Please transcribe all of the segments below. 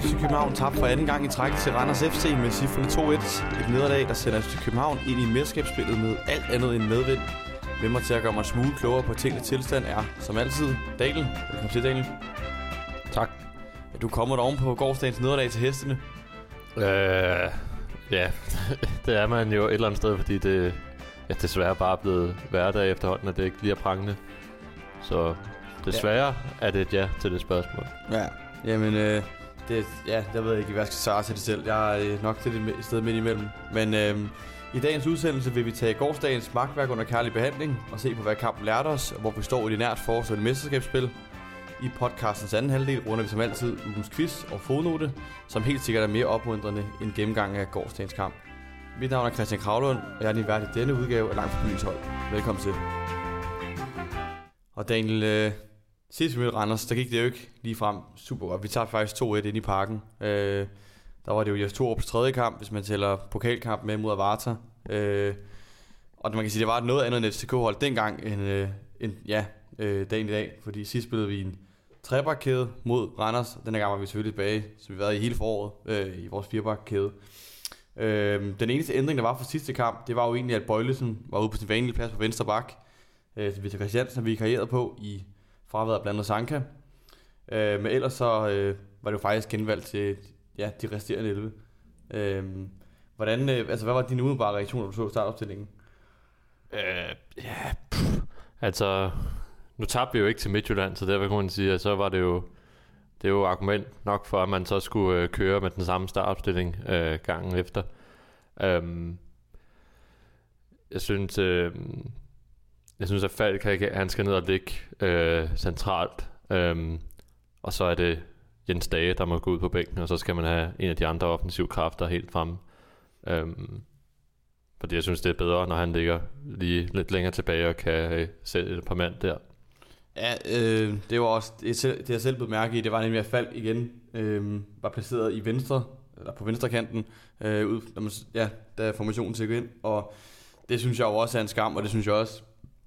FC København tabte for anden gang i træk til Randers FC med cifrene 2-1. Et nederlag, der sender FC København ind i mesterskabsspillet med alt andet end medvind. Med mig til at gøre mig en smule klogere på tingens tilstand er, som altid, Daniel. Velkommen til, Daniel. Tak. Ja, du kommer oven på gårdsdagens nederlag til hestene. Øh, ja, det er man jo et eller andet sted, fordi det ja, desværre bare er blevet hverdag efterhånden, at det ikke lige er prangende. Så desværre ja. er det et ja til det spørgsmål. Ja, jamen, øh, det, ja, jeg ved ikke, hvad jeg skal svare til det selv. Jeg er øh, nok til det sted midt imellem. Men øh, i dagens udsendelse vil vi tage gårdsdagens magtværk under kærlig behandling og se på, hvad kampen lærte os, og hvor vi står i det nært forestående mesterskabsspil. I podcastens anden halvdel runder vi som altid ugens quiz og fodnote, som helt sikkert er mere opmuntrende end gennemgangen af gårdsdagens kamp. Mit navn er Christian Kravlund, og jeg er din vært i denne udgave af Langt fra Byens Hold. Velkommen til. Og Daniel, øh, sidste minut Randers, der gik det jo ikke lige frem super godt. Vi tager faktisk 2-1 ind i parken. Øh, der var det jo Jes Torups tredje kamp, hvis man tæller pokalkamp med mod Avarta. Øh, og man kan sige, det var noget andet end FCK-hold dengang, end, øh, end ja, øh, dagen i dag. Fordi sidst spillede vi en trebakkæde mod Randers. Den gang var vi selvfølgelig tilbage, så vi har været i hele foråret øh, i vores firebakkæde. Øh, den eneste ændring, der var fra sidste kamp, det var jo egentlig, at Bøjlesen var ude på sin vanlige plads på venstre bak. Øh, Victor Christiansen vi karrieret på i fraværet af blandt Sanka. Øh, men ellers så øh, var det jo faktisk genvalgt til ja, de resterende 11. Øh, hvordan, øh, altså, hvad var din umiddelbare reaktion, når du så startopstillingen? Øh, ja, pff. altså, nu tabte vi jo ikke til Midtjylland, så derfor kan man sige, at så var det jo, det er jo argument nok for, at man så skulle øh, køre med den samme startopstilling øh, gangen efter. Øh, jeg synes, øh, jeg synes, at Falk han skal ned og ligge øh, centralt. Øhm, og så er det Jens Dage, der må gå ud på bænken, og så skal man have en af de andre offensive kræfter helt fremme. Øhm, fordi jeg synes, det er bedre, når han ligger lige lidt længere tilbage og kan øh, sætte et par mand der. Ja, øh, det var også det, det jeg selv blev mærke i, det var nemlig at Falk igen øh, var placeret i venstre, eller på venstre kanten, øh, ud, når man, ja, da formationen tækker ind, og det synes jeg jo også er en skam, og det synes jeg også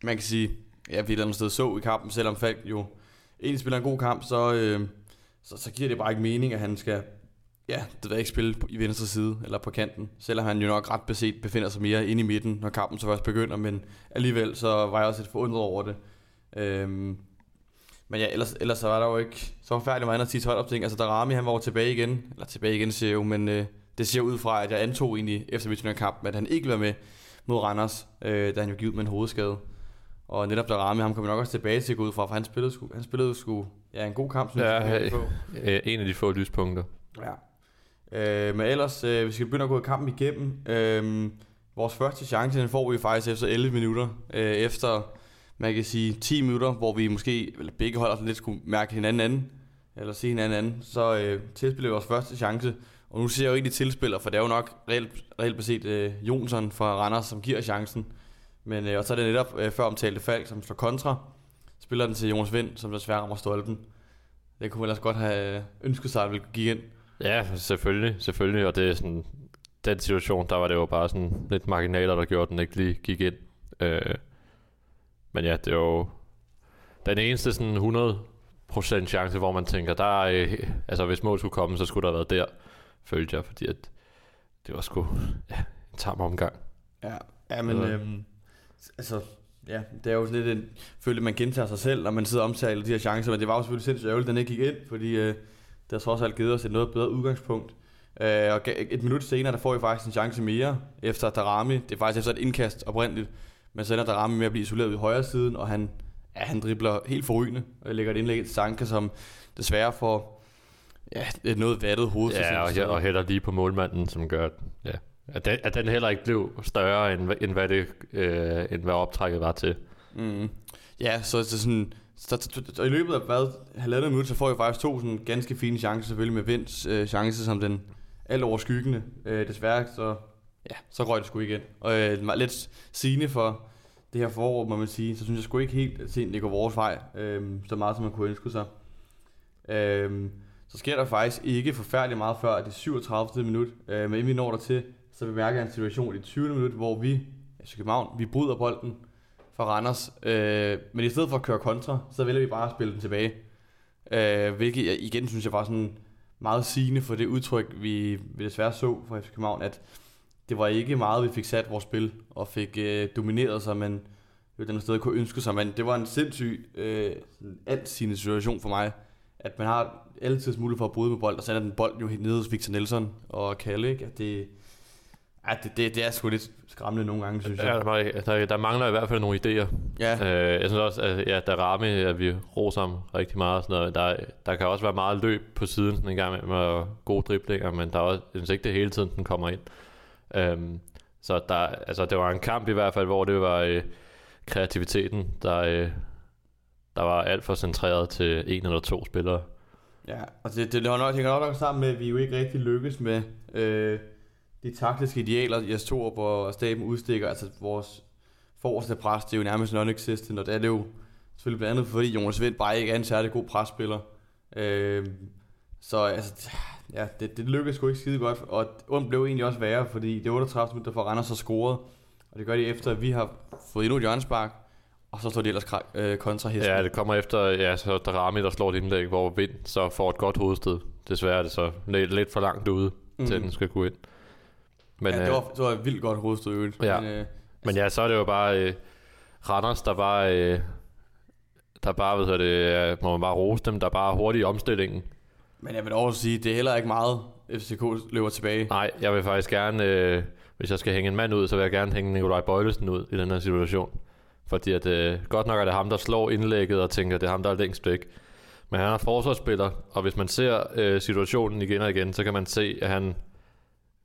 man kan sige, ja, vi et eller andet sted så i kampen, selvom Falk jo egentlig spiller en god kamp, så, øh, så, så giver det bare ikke mening, at han skal ja, det ved ikke spille i venstre side eller på kanten, selvom han jo nok ret beset befinder sig mere inde i midten, når kampen så først begynder, men alligevel så var jeg også lidt forundret over det. Øhm, men ja, ellers, ellers så var der jo ikke så forfærdeligt meget andet at sige ting. Altså, Darami, han var tilbage igen, eller tilbage igen, ser jo, men øh, det ser ud fra, at jeg antog egentlig efter Midtjylland-kampen, at han ikke var med mod Randers, øh, da han jo givet med en hovedskade. Og netop der ramme ham kommer nok også tilbage til at gå ud fra, for han spillede sgu, han spillede sgu ja, en god kamp, synes ja, jeg. Ja, en af de få lyspunkter. Ja. Øh, men ellers, øh, vi skal begynde at gå kampen igennem. Øh, vores første chance, den får vi faktisk efter 11 minutter. Øh, efter, man kan sige, 10 minutter, hvor vi måske, eller begge hold lidt skulle mærke hinanden anden, eller se hinanden anden, så øh, tilspiller vi vores første chance. Og nu ser jeg jo ikke de tilspiller, for det er jo nok reelt, reelt beset øh, Jonsson fra Randers, som giver chancen. Men øh, og så er det netop øh, før omtalte Falk, som slår kontra. Spiller den til Jonas Vind, som desværre rammer stolpen. Det kunne man ellers godt have ønsket sig, at vi gik ind. Ja, selvfølgelig, selvfølgelig. Og det er sådan, den situation, der var det jo bare sådan lidt marginaler, der gjorde, at den ikke lige gik ind. Øh, men ja, det er jo den eneste sådan 100% chance, hvor man tænker, der er, øh, altså hvis mål skulle komme, så skulle der have været der, følte jeg, fordi at det var sgu ja, en tam omgang. Ja, ja men øhm, altså, ja, det er jo lidt en, føler man gentager sig selv, når man sidder og omtaler de her chancer, men det var jo selvfølgelig sindssygt ærgerligt, at den ikke gik ind, fordi øh, det har trods alt givet os et noget bedre udgangspunkt. Øh, og et minut senere, der får vi faktisk en chance mere, efter Darami, det er faktisk efter et indkast oprindeligt, men så ender Darami med at blive isoleret i højre siden, og han, ja, han dribler helt forrygende, og lægger et indlæg til Sanka, som desværre får ja, et noget vattet hoved. Ja, og, og hælder lige på målmanden, som gør, ja, at den, at den heller ikke blev større, end, end, hvad, det, øh, end hvad optrækket var til. Mm. Ja, så, så sådan... Så, så, så, i løbet af hvad, halvandet minut, så får jeg faktisk to sådan ganske fine chancer, selvfølgelig med Vinds øh, chance som den alt over skyggende. Øh, desværre, så, ja, så røg det sgu igen. Og øh, lidt sigende for det her forår, må man sige, så synes jeg sgu ikke helt, at det går vores vej, øh, så meget som man kunne ønske sig. Øh, så sker der faktisk ikke forfærdeligt meget før det 37. minut, øh, men inden vi når der til, så bemærker jeg en situation i 20. minut, hvor vi, altså København, vi bryder bolden fra Randers, øh, men i stedet for at køre kontra, så vælger vi bare at spille den tilbage. Øh, hvilket jeg igen synes jeg var sådan meget sigende for det udtryk, vi, vi desværre så fra FC København, at det var ikke meget, vi fik sat vores spil og fik øh, domineret sig, men jo den sted kunne ønske sig, men det var en sindssyg øh, alt sin situation for mig, at man har altid mulighed for at bryde med bold, og så er den bold jo helt nede hos Victor Nelson og Kalle, ikke? At det, Ja, det, det, det er sgu lidt skræmmende nogle gange, synes jeg. Ja, der, der, der mangler i hvert fald nogle idéer. Ja. Øh, jeg synes også, at ja, der Rami, at vi roser ham rigtig meget. Og sådan noget. Der, der kan også være meget løb på siden sådan en gang med, med gode driblinger, men der er også, jeg synes ikke, det hele tiden, den kommer ind. Øhm, så der, altså, det var en kamp i hvert fald, hvor det var øh, kreativiteten, der, øh, der var alt for centreret til en eller to spillere. Ja, og det, det, det nok, hænger nok, nok sammen med, at vi jo ikke rigtig lykkes med øh, de taktiske idealer, Jes Torup og staben udstikker. Altså vores forreste pres, det er jo nærmest non-existent, og det er det jo selvfølgelig blandt andet, fordi Jonas Vind bare ikke er en særlig god presspiller. Øh, så altså, ja, det, det lykkedes sgu ikke skide godt, og ondt blev egentlig også værre, fordi det 38 minutter for Randers har scoret, og det gør de efter, at vi har fået endnu et hjørnespark, og så står de ellers øh, kontra hesten. Ja, det kommer efter, ja, så der Rami, der slår et indlæg, hvor Vind så får et godt hovedstød. Desværre er det så lidt, lidt for langt ude, mm. til den skal gå ind. Men, ja, det var, det var et vildt godt hovedstød Ja. Men, øh, men ja, så er det jo bare øh, Randers, der bare, øh, der bare, hvad det, må man bare rose dem, der bare er hurtigt i omstillingen. Men jeg vil også sige, det er heller ikke meget, FCK løber tilbage. Nej, jeg vil faktisk gerne, øh, hvis jeg skal hænge en mand ud, så vil jeg gerne hænge Nikolaj Bøjlesen ud i den her situation. Fordi at, øh, godt nok er det ham, der slår indlægget og tænker, at det er ham, der er længst væk. Men han er forsvarsspiller, og hvis man ser øh, situationen igen og igen, så kan man se, at han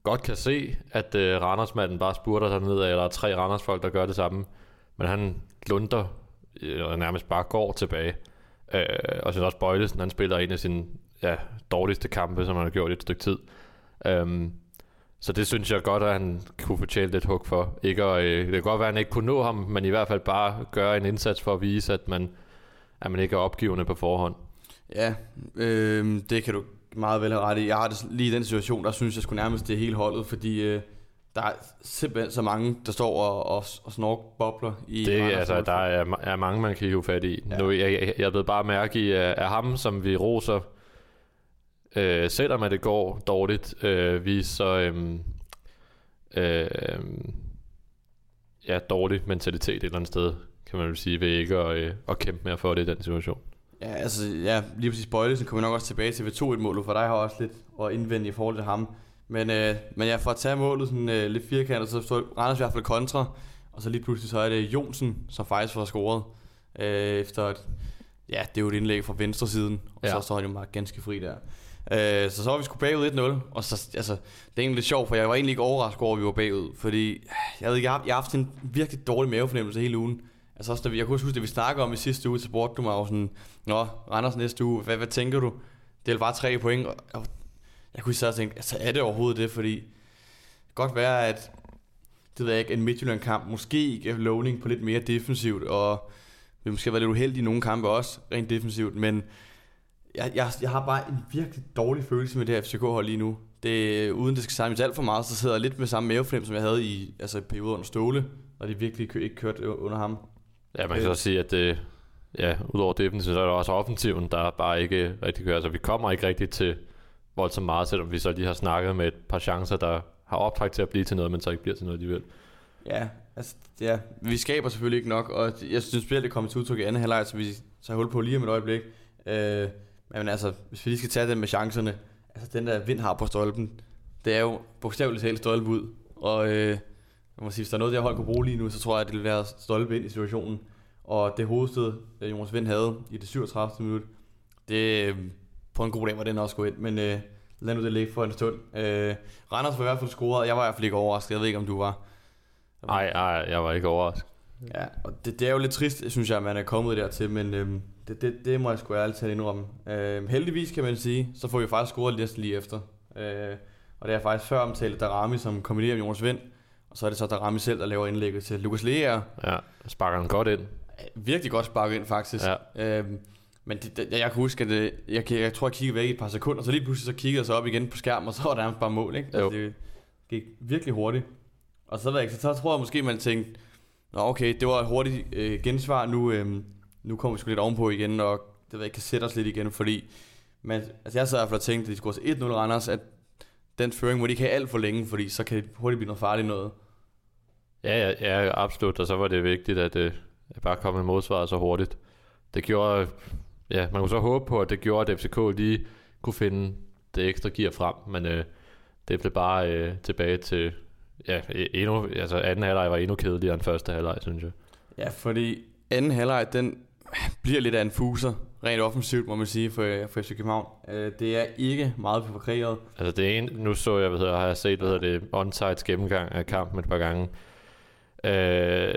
godt kan se, at øh, Randersmanden bare spurter sig ned, eller der er tre Randersfolk, der gør det samme. Men han lunder, øh, eller nærmest bare går tilbage. Øh, og så også Bøjlesen, han spiller en af sine ja, dårligste kampe, som han har gjort i et stykke tid. Um, så det synes jeg godt, at han kunne fortjene lidt hug for. Ikke at, øh, det kan godt være, at han ikke kunne nå ham, men i hvert fald bare gøre en indsats for at vise, at man, at man ikke er opgivende på forhånd. Ja, øh, det kan du meget vel have ret i. Jeg har det lige i den situation, der synes jeg skulle nærmest det hele holdet, fordi øh, der er simpelthen så mange, der står og, og, og snork bobler i Det altså, der er, er mange, man kan hive fat i. Ja. Nu, jeg, jeg, jeg ved bare mærke i, at ham, som vi roser, øh, selvom at det går dårligt, øh, vi så øh, øh, ja, dårlig mentalitet et eller andet sted, kan man vel sige, ved ikke at, øh, at kæmpe mere for det i den situation. Ja, altså, ja, lige præcis Bøjlesen kommer vi nok også tilbage til ved 2-1-målet, for dig har også lidt at indvende i forhold til ham. Men, øh, men ja, for at tage målet sådan øh, lidt firkantet, så står Randers i hvert fald kontra, og så lige pludselig så er det Jonsen, som faktisk får scoret, øh, efter et, ja, det er jo et indlæg fra venstre siden, og ja. så står han jo meget ganske fri der. Øh, så så var vi sgu bagud 1-0, og så, altså, det er egentlig lidt sjovt, for jeg var egentlig ikke overrasket over, at vi var bagud, fordi jeg ved jeg har, jeg har haft en virkelig dårlig mavefornemmelse hele ugen. Altså også, da vi, jeg kunne huske, det vi snakkede om i sidste uge, så spurgte du mig jo sådan, Nå, Randers næste uge, hvad, hvad tænker du? Det er bare tre point, og jeg, jeg kunne især tænke, altså er det overhovedet det, fordi det kan godt være, at det ved jeg ikke, en Midtjylland-kamp måske ikke er lovning på lidt mere defensivt, og vi måske været lidt uheldige i nogle kampe også, rent defensivt, men jeg, jeg, jeg har bare en virkelig dårlig følelse med det her FCK-hold lige nu. Det, uden det skal samles alt for meget, så sidder jeg lidt med samme mavefornemmelse, som jeg havde i altså, perioden under Ståle, og det virkelig ikke kørt under ham. Ja, man kan øh. også sige, at det, ja, udover defensiven, så er der også offensiven, der bare ikke rigtig kører. Altså, vi kommer ikke rigtig til voldsomt meget, selvom vi så lige har snakket med et par chancer, der har optrækt til at blive til noget, men så ikke bliver til noget alligevel. Ja, altså, ja, vi skaber selvfølgelig ikke nok, og jeg synes spillet det kommer til udtryk i anden halvleg, så vi tager hul på lige om et øjeblik. Øh, men altså, hvis vi lige skal tage den med chancerne, altså den der vind har på stolpen, det er jo bogstaveligt talt stolpe ud, og øh, jeg må sige, hvis der er noget, jeg hold kunne bruge lige nu, så tror jeg, at det vil være stolpe ind i situationen. Og det hovedstød, øh, Jonas Vind havde i det 37. minut, det øh, på en god dag var den også gået ind, men øh, lad nu det ligge for en stund. Øh, Randers var i hvert fald scoret, jeg var i hvert fald ikke overrasket, jeg ved ikke om du var. Nej, nej, jeg var ikke overrasket. Ja, og det, det er jo lidt trist, synes jeg, at man er kommet dertil, men øh, det, det, det må jeg sgu ærligt talt indrømme. Øh, heldigvis kan man sige, så får vi faktisk scoret næsten lige efter. Øh, og det er faktisk før omtalt Darami, som kombinerer med Jonas Vind, og så er det så Darami selv, der laver indlægget til Lukas Lea. Ja, sparker han godt ind. Virkelig godt sparket ind, faktisk. Ja. Øh, men det, det, jeg kan huske, at det, jeg, jeg, jeg tror, jeg kiggede væk i et par sekunder, så lige pludselig så kiggede jeg så op igen på skærmen, og så var der bare mål, ikke? Altså, det gik virkelig hurtigt. Og så, ved jeg, så, så tror jeg måske, man tænkte, Nå okay, det var et hurtigt øh, gensvar, nu, øh, nu kommer vi sgu lidt ovenpå igen, og det ved jeg, kan sætte os lidt igen, fordi Men altså, jeg sad i hvert fald og tænkte, at de skulle til 1-0 Randers, at den føring må de ikke have alt for længe, fordi så kan det hurtigt blive noget farligt noget. Ja, ja, ja, absolut. Og så var det vigtigt, at at bare kom en modsvar så hurtigt. Det gjorde, ja, man kunne så håbe på, at det gjorde, at FCK lige kunne finde det ekstra gear frem, men øh, det blev bare øh, tilbage til, ja, endnu, altså anden halvleg var endnu kedeligere end første halvleg, synes jeg. Ja, fordi anden halvleg, den bliver lidt af en fuser, rent offensivt, må man sige, for, for FC København. Øh, det er ikke meget konkret. Altså det ene, nu så jeg, hvad hedder, har jeg set, hvad hedder det, onside gennemgang af kampen et par gange. Øh,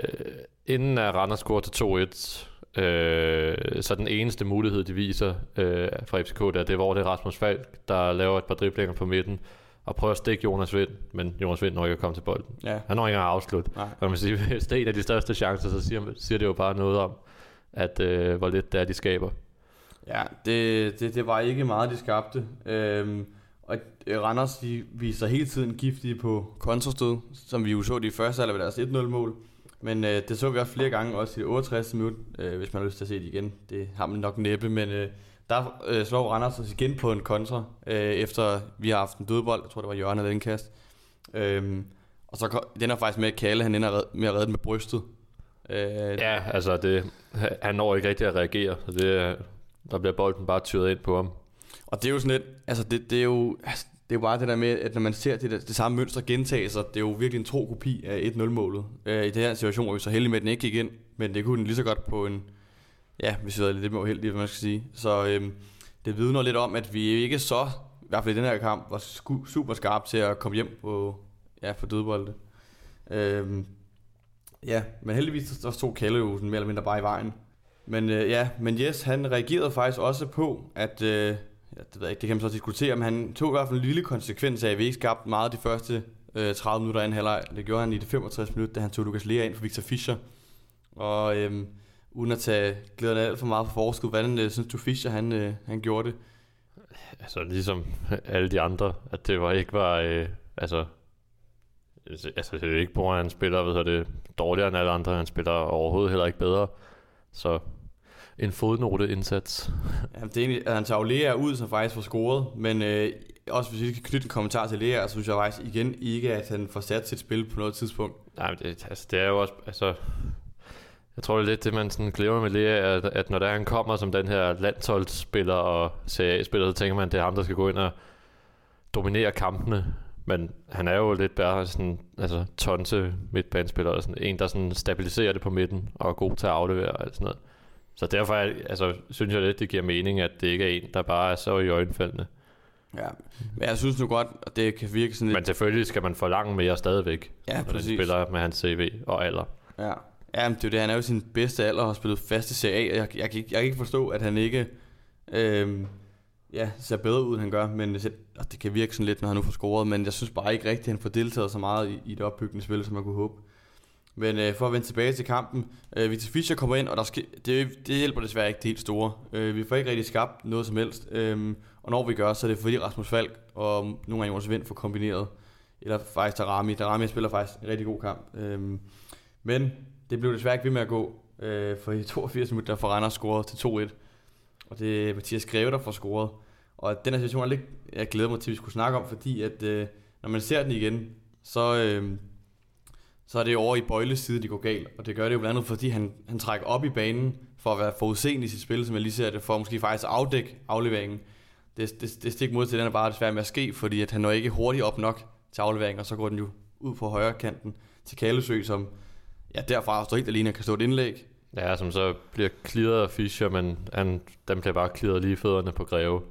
inden at Randers scorer til 2-1, øh, så den eneste mulighed, de viser øh, fra FCK, der, det er, hvor det er Rasmus Falk, der laver et par driblinger på midten, og prøver at stikke Jonas Vind, men Jonas Vind når ikke at komme til bolden. Ja. Han når ikke at afslutte. Nej. Og man siger, hvis det er en af de største chancer, så siger, siger det jo bare noget om, at øh, hvor lidt det er, de skaber. Ja, det, det, det var ikke meget, de skabte. Øhm, og øh, Randers de viser hele tiden giftige på kontrastød, som vi jo så de første alder ved deres 1-0-mål. Men øh, det så vi også flere gange, også i det 68. minut, øh, hvis man har lyst til at se det igen. Det har man nok næppe, men øh, der øh, slår Randers os igen på en kontra, øh, efter vi har haft en dødbold. Jeg tror, det var Jørgen eller indkast. Øh, og så den er faktisk med at Kalle, han ender med at redde den med brystet. Øh, ja, altså det, han når ikke rigtig at reagere. Så det, øh, der bliver bolden bare tyret ind på ham. Og det er jo sådan lidt, altså det, det er jo, altså det er jo bare det der med, at når man ser det, det samme mønster gentage sig, det er jo virkelig en tro kopi af 1-0-målet. Øh, I det her situation var vi så heldige med, at den ikke gik ind, men det kunne den lige så godt på en, ja, hvis vi havde lidt mere uheldige, hvad man skal sige. Så øh, det vidner lidt om, at vi ikke så, i hvert fald i den her kamp, var super skarpe til at komme hjem på, ja, på dødbolde. Øh, ja, men heldigvis så stod Kalle jo sådan mere eller mindre bare i vejen. Men øh, ja, men Jes, han reagerede faktisk også på, at... Øh, ja, det, ved jeg ikke, det kan man så diskutere, men han tog i hvert fald en lille konsekvens af, at vi ikke skabte meget de første øh, 30 minutter anden halvleg. Det gjorde han i det 65 minutter, da han tog Lukas Lea ind for Victor Fischer. Og øhm, uden at tage glæderne alt for meget på forskud, hvordan øh, synes du Fischer, han, øh, han gjorde det? Altså ligesom alle de andre, at det var ikke var, øh, altså, altså, altså det er ikke på, at han spiller hvad det, dårligere end alle andre, han spiller overhovedet heller ikke bedre. Så en fodnote-indsats. Ja, det er egentlig, at han tager Lea ud, som faktisk får scoret, men øh, også hvis vi kan knytte en kommentar til Lea, så synes jeg faktisk igen ikke, at han får sat sit spil på noget tidspunkt. Nej, men det, altså, det er jo også, altså, jeg tror det er lidt det, man sådan glemmer med Lea, at, at når der han kommer som den her landsholdsspiller og CA-spiller, så tænker man, at det er ham, der skal gå ind og dominere kampene. Men han er jo lidt bare sådan, altså tonse midtbanespiller, og sådan en, der sådan stabiliserer det på midten og er god til at aflevere og sådan noget. Så derfor er, altså, synes jeg lidt, det giver mening, at det ikke er en, der bare er så i øjenfaldene. Ja, men jeg synes nu godt, at det kan virke sådan lidt... Men selvfølgelig skal man forlange mere stadigvæk, ja, når præcis. spiller med hans CV og alder. Ja, ja men det er det, han er jo sin bedste alder og har spillet fast i CA, jeg, jeg, jeg, kan, ikke, jeg kan ikke forstå, at han ikke øhm, ja, ser bedre ud, end han gør, men det, det kan virke sådan lidt, når han nu får scoret, men jeg synes bare ikke rigtigt, at han får deltaget så meget i, i det opbyggende spil, som man kunne håbe. Men øh, for at vende tilbage til kampen, øh, Victor Fischer kommer ind, og der sker, det, det hjælper desværre ikke det helt store. Øh, vi får ikke rigtig skabt noget som helst, øh, og når vi gør, så er det fordi Rasmus Falk og nogle af Jonas Vind får kombineret, eller faktisk Tarami. Tarami spiller faktisk en rigtig god kamp. Øh, men det blev desværre ikke ved med at gå, øh, for i 82 minutter får Randers scoret til 2-1, og det er Mathias Greve, der får scoret. Og den her situation er lidt, jeg glæder mig til, at vi skulle snakke om, fordi at øh, når man ser den igen, så... Øh, så er det over i Bøjles side, de går galt. Og det gør det jo blandt andet, fordi han, han trækker op i banen for at være forudseende i sit spil, som jeg lige ser det, for at måske faktisk afdække afleveringen. Det, det, det stik mod til, den er bare desværre med at ske, fordi at han når ikke hurtigt op nok til afleveringen, og så går den jo ud på højre kanten til Kalesø, som ja, derfra står helt alene og kan stå et indlæg. Ja, som så bliver klidret af Fischer, men han, den bliver bare klidret lige fødderne på Greve.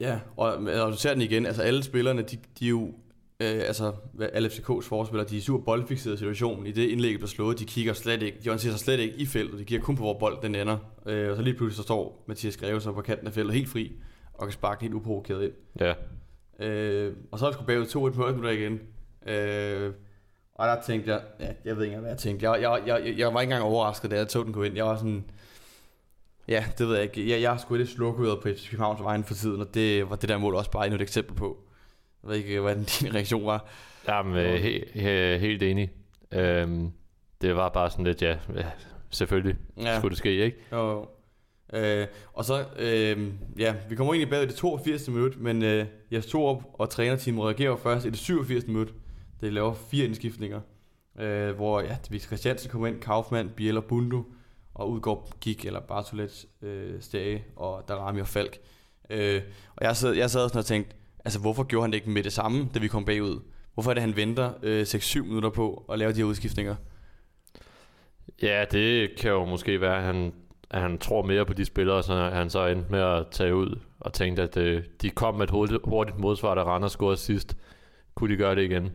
Ja, og, og du ser den igen, altså alle spillerne, de, de er jo øh, altså alle FCK's forspillere, de er super boldfixerede situationen. I det indlæg, der slået, de kigger slet ikke, de orienterer sig slet ikke i feltet, de kigger kun på, hvor bolden den ender. Øh, og så lige pludselig så står Mathias Greve så på kanten af feltet helt fri, og kan sparke helt uprovokeret ind. Ja. Øh, og så er vi sgu bagud 2-1 minutter igen. Øh, og der tænkte jeg, ja, jeg ved ikke engang, hvad jeg tænkte. Jeg, jeg, jeg, jeg var ikke engang overrasket, da jeg tog den gå ind. Jeg var sådan, ja, det ved jeg ikke. Jeg, jeg har sgu lidt slukket på FC Københavns vejen for tiden, og det var det der mål også bare endnu et eksempel på. Jeg ved ikke, hvad din reaktion var. Jamen, øh, he, he, helt enig. Øhm, det var bare sådan lidt, ja, ja selvfølgelig ja. skulle det ske, ikke? Jo, Øh, og så, øh, ja, vi kommer egentlig bag i det 82. minut, men øh, Jes Torup og trænerteamet reagerer først i det 87. minut. Det laver fire indskiftninger, øh, hvor ja, Victor Christiansen kommer ind, Kaufmann, Biel og Bundu, og udgår gik eller Bartolet, øh, Stage og Darami og Falk. Øh, og jeg sad, jeg sad sådan og tænkte, altså hvorfor gjorde han det ikke med det samme, da vi kom bagud? Hvorfor er det, han venter øh, 6-7 minutter på at lave de her udskiftninger? Ja, det kan jo måske være, at han, at han tror mere på de spillere, så han så endte med at tage ud og tænkte, at øh, de kom med et hurtigt, hurtigt modsvar, da Randers scorede sidst. Kunne de gøre det igen?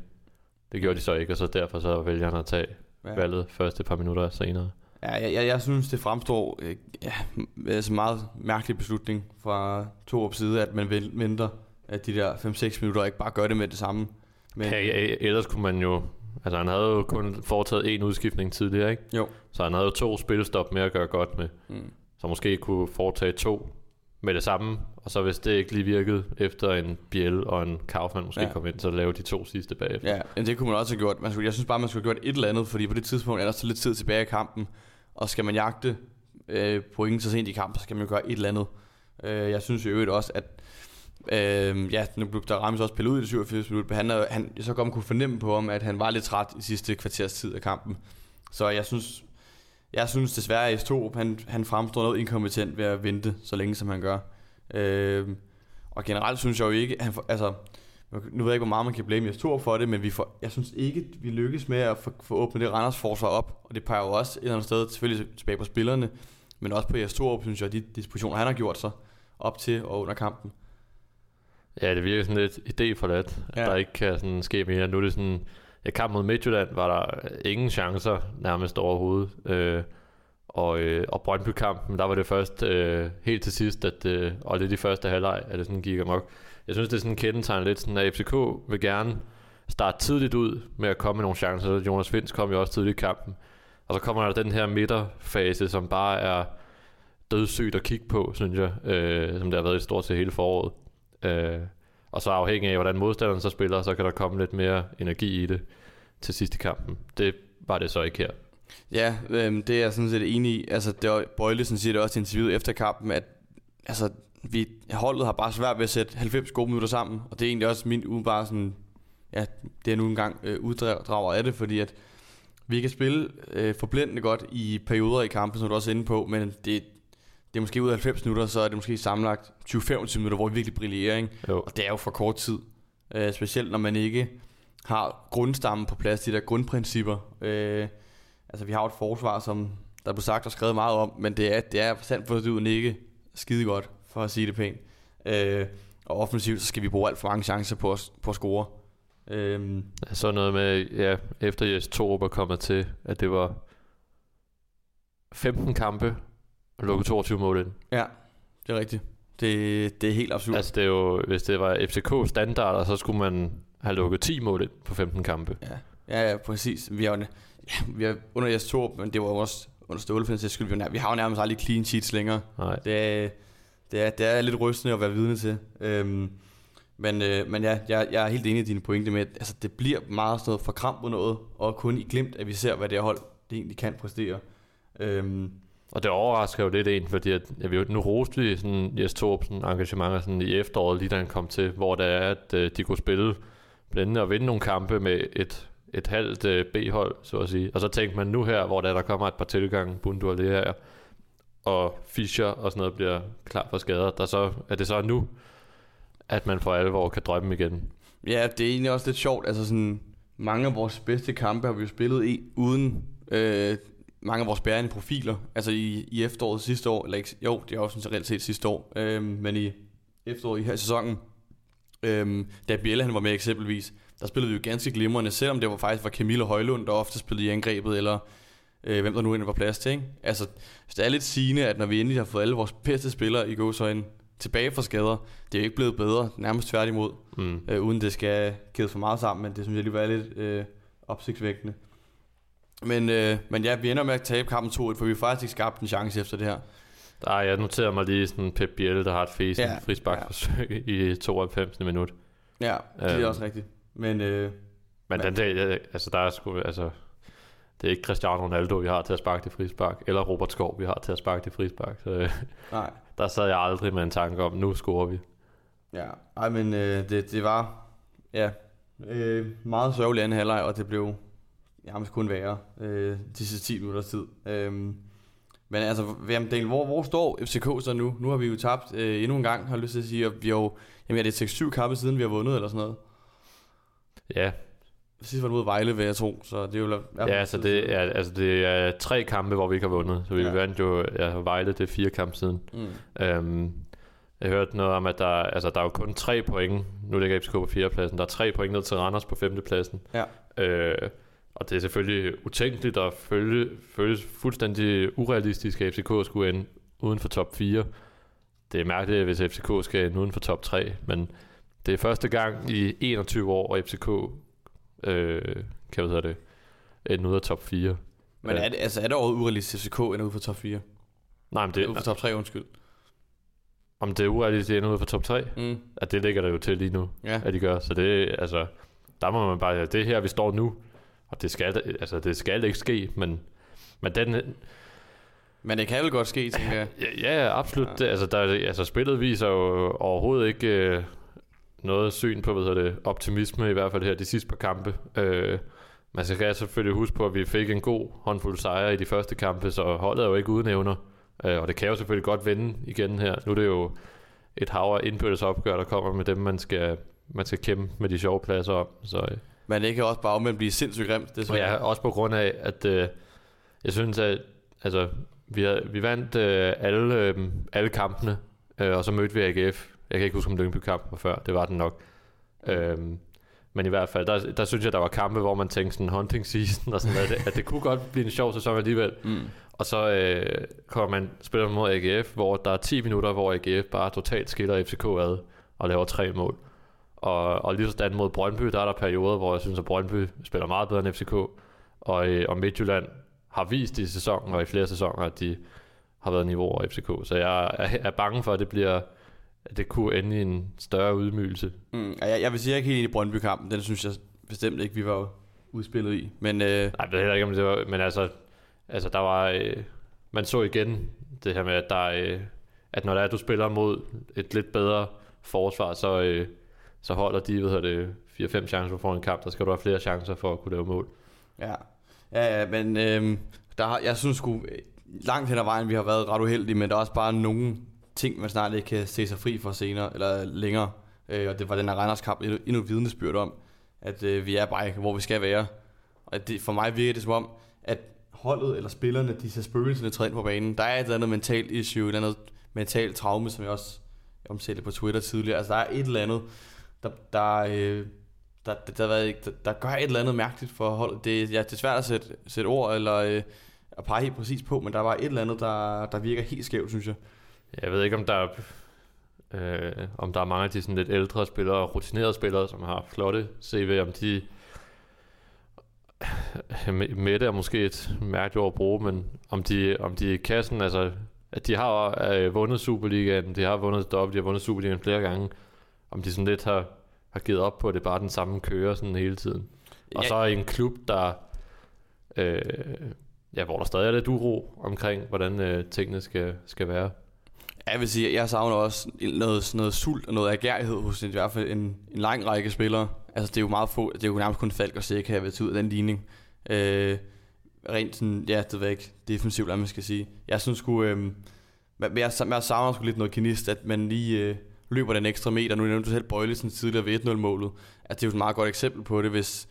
Det gjorde de så ikke, og så derfor så vælger han at tage ja. valget første par minutter senere. Ja, jeg, jeg, jeg synes, det fremstår øh, ja, altså meget mærkelig beslutning fra to side, at man venter at de der 5-6 minutter ikke bare gør det med det samme. Men... Ja, ja, ellers kunne man jo... Altså, han havde jo kun foretaget en udskiftning tidligere, ikke? Jo. Så han havde jo to spilstop med at gøre godt med. Mm. Så måske kunne foretage to med det samme, og så hvis det ikke lige virkede efter en Biel og en Kaufmann måske ja. kom ind, så lave de to sidste bagefter. Ja, men det kunne man også have gjort. Man skulle, jeg synes bare, man skulle have gjort et eller andet, fordi på det tidspunkt er der så lidt tid tilbage i kampen, og skal man jagte øh, point så sent i kampen, så skal man jo gøre et eller andet. Øh, jeg synes jo øvrigt også, at øh, ja, nu blev der Rams også pillet ud i det 87 minut, men han, han, så godt kunne fornemme på ham, at han var lidt træt i sidste kvarters tid af kampen. Så jeg synes, jeg synes desværre, at S2, han, han fremstår noget inkompetent ved at vente så længe, som han gør. Øh, og generelt synes jeg jo ikke, han, altså, nu ved jeg ikke, hvor meget man kan blame S2 for det, men vi får, jeg synes ikke, vi lykkes med at få, få åbnet det Randers forsvar op, og det peger jo også et eller andet sted selvfølgelig tilbage på spillerne, men også på S2, synes jeg, de dispositioner, han har gjort sig op til og under kampen. Ja, det virker sådan lidt idéforladt, at ja. der ikke kan sådan ske mere. Nu er det sådan, ja, kamp mod Midtjylland var der ingen chancer nærmest overhovedet. Øh, og, øh, og Brøndby-kampen, der var det først øh, helt til sidst, at, øh, og det er de første halvleg, at det sådan gik amok. Jeg synes, det er sådan en kendetegn lidt, sådan, at FCK vil gerne starte tidligt ud med at komme med nogle chancer. Jonas Finds kom jo også tidligt i kampen. Og så kommer der den her midterfase, som bare er dødssygt at kigge på, synes jeg, øh, som det har været i stort set hele foråret. Øh, og så afhængig af, hvordan modstanderen så spiller, så kan der komme lidt mere energi i det til sidst i kampen. Det var det så ikke her. Ja, øhm, det er jeg sådan set enig i. Altså, det var, Bøjlesen siger det også i interviewet efter kampen, at altså, vi, holdet har bare svært ved at sætte 90 gode minutter sammen, og det er egentlig også min bare sådan, ja, det er nu engang øh, uddrager af det, fordi at vi kan spille øh, forblændende godt i perioder i kampen, som du også er inde på, men det, det er måske ud af 90 minutter, så er det måske sammenlagt 20-25 minutter, hvor vi virkelig brillerer, ikke? Jo. Og det er jo for kort tid. Øh, specielt når man ikke har grundstammen på plads, de der grundprincipper. Øh, altså vi har et forsvar, som der blev sagt og skrevet meget om, men det er, det er sandt for det ikke skide godt, for at sige det pænt. Øh, og offensivt, så skal vi bruge alt for mange chancer på at, på at score. Øh, så noget med, ja, efter Jes Torup er kommet til, at det var 15 kampe, og lukke 22 mål ind. Ja, det er rigtigt. Det, det er helt absurd. Altså det er jo, hvis det var FCK standarder, så skulle man have lukket 10 mål ind på 15 kampe. Ja, ja, ja præcis. Vi har, ja, vi har under jeres to, men det var jo også under Stålefins skyld. Vi, vi har jo nærmest aldrig clean sheets længere. Nej. Det er, det er, det er lidt rystende at være vidne til. Øhm, men, øh, men ja, jeg, jeg er helt enig i dine pointe med, at altså, det bliver meget sådan noget forkrampet noget, og kun i glimt, at vi ser, hvad det hold det egentlig kan præstere. Øhm, og det overrasker jo lidt en, fordi at, jeg vil, nu roste vi sådan Jes Torpsen engagementer sådan i efteråret, lige da han kom til, hvor det er, at øh, de kunne spille blændende og vinde nogle kampe med et, et halvt øh, B-hold, så at sige. Og så tænkte man nu her, hvor der, der kommer et par tilgange, Bundu og det her, og Fischer og sådan noget bliver klar for skader, der så, er det så nu, at man for alvor kan drømme igen. Ja, det er egentlig også lidt sjovt. Altså sådan, mange af vores bedste kampe har vi jo spillet i, uden øh, mange af vores bærende profiler, altså i, i efteråret sidste år, eller ikke, jo, det er også sådan reelt set sidste år, øhm, men i efteråret i her sæsonen, øhm, da Bielle han var med eksempelvis, der spillede vi jo ganske glimrende, selvom det var faktisk var Camille Højlund, der ofte spillede i angrebet, eller øh, hvem der nu endelig var plads til. Ikke? Altså, det er lidt sigende, at når vi endelig har fået alle vores bedste spillere i gåsøjne tilbage fra skader, det er jo ikke blevet bedre, nærmest tværtimod, mm. øh, uden det skal kædes for meget sammen, men det synes jeg lige var lidt øh, opsigtsvækkende. Men, øh, men ja, vi ender med at tabe kampen 2 for vi har faktisk ikke skabt en chance efter det her. Der, jeg noterer mig lige sådan Pep Biel, der har et fæs ja, frisbak ja. i 92. minut. Ja, det er øhm, også rigtigt. Men, øh, men den der, altså der er sgu, altså, det er ikke Cristiano Ronaldo, vi har til at sparke det frispark, eller Robert Skov, vi har til at sparke det frispark. Så Nej. der sad jeg aldrig med en tanke om, nu scorer vi. Ja, ej, men øh, det, det var ja, øh, meget sørgelig anden halvleg, og det blev nærmest kun værre øh, de sidste 10 minutter tid. Øh, men altså, Daniel, hvor, hvor står FCK så nu? Nu har vi jo tabt øh, endnu en gang, har jeg lyst til at sige, og vi har jo, jamen er det 6-7 kampe siden, vi har vundet, eller sådan noget? Ja, Sidst var det mod Vejle, vil jeg tro, så det er jo... ja altså, det er, altså det er tre kampe, hvor vi ikke har vundet. Så vi Ja. ja. vandt jo ja, Vejle, det er fire kampe siden. Mm. Øhm, jeg hørte noget om, at der, altså, der er jo kun tre point. Nu ligger FCK på fjerdepladsen. Der er tre point ned til Randers på femtepladsen. Ja. Øh, og det er selvfølgelig utænkeligt at følge, føles fuldstændig urealistisk, at FCK skulle ende uden for top 4. Det er mærkeligt, hvis FCK skal ende uden for top 3, men det er første gang i 21 år, at FCK øh, kan jeg det, ende ud af top 4. Men er det, altså, er det overhovedet urealistisk, at FCK ender ud for top 4? Nej, men Det, det, ud for top 3, undskyld. om det er urealistisk at ende ud for top 3, Mm. at det ligger der jo til lige nu. Ja. at de gør. Så det, altså, der må man bare, det er her, vi står nu. Og det skal, altså, det skal ikke ske, men, men den, Men det kan vel godt ske, tænker jeg. ja, ja absolut. Ja. Altså, der, altså, spillet viser jo overhovedet ikke øh, noget syn på, hvad hedder det, optimisme, i hvert fald her de sidste par kampe. Øh, man skal selvfølgelig huske på, at vi fik en god håndfuld sejre i de første kampe, så holdet er jo ikke uden evner. Øh, og det kan jo selvfølgelig godt vende igen her. Nu er det jo et hav af indbyrdes opgør, der kommer med dem, man skal, man skal kæmpe med de sjove pladser om. Så, øh, Men det kan også bare omvendt blive sindssygt grimt. Det er Og ja, også på grund af, at øh, jeg synes, at altså, vi, har, vi vandt øh, alle, øh, alle kampene, øh, og så mødte vi AGF. Jeg kan ikke huske, om Lyngby-kampen var før. Det var den nok. Øh, men i hvert fald, der, der synes jeg, der var kampe, hvor man tænkte sådan hunting season, og sådan, at, det, at det kunne godt blive en sjov sæson alligevel. Mm. Og så øh, kommer man spiller mod AGF, hvor der er 10 minutter, hvor AGF bare totalt skiller FCK ad og laver tre mål. Og, og lige sådan mod Brøndby, der er der perioder, hvor jeg synes, at Brøndby spiller meget bedre end FCK. Og, øh, og Midtjylland har vist i sæsonen og i flere sæsoner, at de har været niveau over FCK. Så jeg er, er bange for, at det bliver at det kunne ende i en større udmygelse. Mm. Jeg, jeg vil sige, jeg er ikke helt enig i Brøndby-kampen. Den synes jeg bestemt ikke, vi var udspillet i. Men øh, Nej, jeg ved heller ikke, om det var... Men altså, altså der var... Øh, man så igen det her med, at der er, øh, at når der er, du spiller mod et lidt bedre forsvar, så, øh, så holder de, hvad det, 4-5 chancer for en kamp. Der skal du have flere chancer for at kunne lave mål. ja, ja, ja men øh, der har, jeg synes sgu, langt hen ad vejen, vi har været ret uheldige, men der er også bare nogle ting, man snart ikke kan se sig fri for senere, eller længere. Øh, og det var den her Randers kamp endnu, endnu vidnesbyrd om, at øh, vi er bare ikke, hvor vi skal være. Og det, for mig virker det som om, at holdet eller spillerne, de ser spøgelserne træde ind på banen. Der er et eller andet mentalt issue, et eller andet mentalt traume, som jeg også omtalte på Twitter tidligere. Altså der er et eller andet, der, der, øh, der, der, der, der, der, der gør et eller andet mærkeligt for holdet. Det, ja, det er svært at sætte, sætte ord eller øh, at pege helt præcis på, men der var et eller andet, der, der virker helt skævt, synes jeg. Jeg ved ikke, om der er, øh, om der er mange af de sådan lidt ældre spillere, og rutinerede spillere, som har flotte CV, om de øh, Mette er måske et mærkeligt ord at bruge, men om de, om de kan kassen, altså, at de har øh, vundet Superligaen, de har vundet dobbelt, de har vundet Superligaen flere gange, om de sådan lidt har, har givet op på, at det er bare den samme kører sådan hele tiden. Og Ja. så i en klub, der, øh, ja, hvor der stadig er lidt uro omkring, hvordan øh, tingene skal, skal være. Jeg vil sige, at jeg savner også noget, noget sult og noget agerighed hos i hvert fald en, en lang række spillere. Altså det er jo meget få, det er jo nærmest kun Falk og Sæk her ved ud af den ligning. Øh, rent sådan, ja, det ved jeg ikke, defensivt, hvad man skal sige. Jeg synes sgu, øh, men jeg, jeg savner sgu lidt noget kinist, at man lige øh, løber den ekstra meter. Nu nævnte du selv Bøjlesen tidligere ved 1-0-målet. At det er jo et meget godt eksempel på det, hvis,